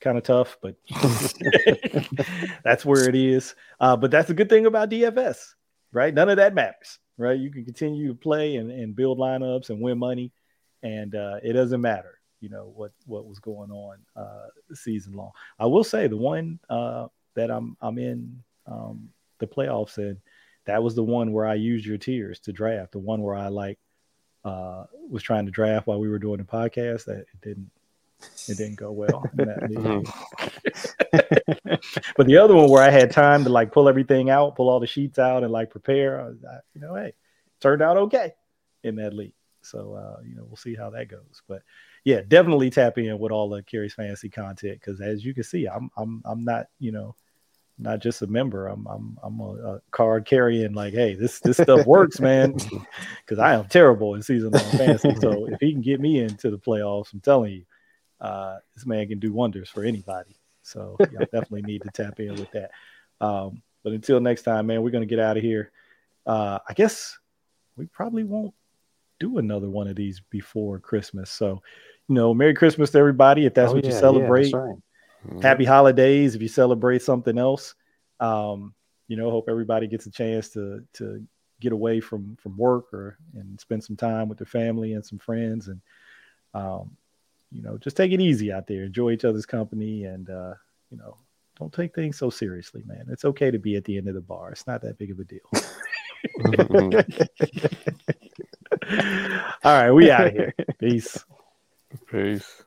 kind of tough, but that's where it is. Uh, but that's a good thing about DFS right? None of that matters, right? You can continue to play and, and build lineups and win money, and uh, it doesn't matter, you know, what what was going on uh, season long. I will say the one uh, that I'm I'm in um, the playoffs in, that was the one where I used your tiers to draft. The one where I like uh, was trying to draft while we were doing the podcast. That it didn't it didn't go well. Mm-hmm. but the other one where I had time to like pull everything out, pull all the sheets out, and like prepare, I, I, you know, hey, turned out okay in that league. So uh, you know, we'll see how that goes. But yeah, definitely tap in with all the Kerry's fantasy content because as you can see, I'm I'm I'm not you know not just a member. I'm I'm I'm a, a card carrying like, hey, this this stuff works, man. Because I am terrible in season long fantasy. So if he can get me into the playoffs, I'm telling you, uh, this man can do wonders for anybody. So y'all definitely need to tap in with that. Um, but until next time, man, we're gonna get out of here. Uh, I guess we probably won't do another one of these before Christmas. So, you know, Merry Christmas to everybody if that's oh, what yeah, you celebrate. Yeah, right. Mm-hmm. Happy holidays if you celebrate something else. Um, you know, hope everybody gets a chance to to get away from from work or and spend some time with their family and some friends and um, you know, just take it easy out there. Enjoy each other's company, and uh, you know, don't take things so seriously, man. It's okay to be at the end of the bar. It's not that big of a deal. All right, we out of here. Peace. Peace.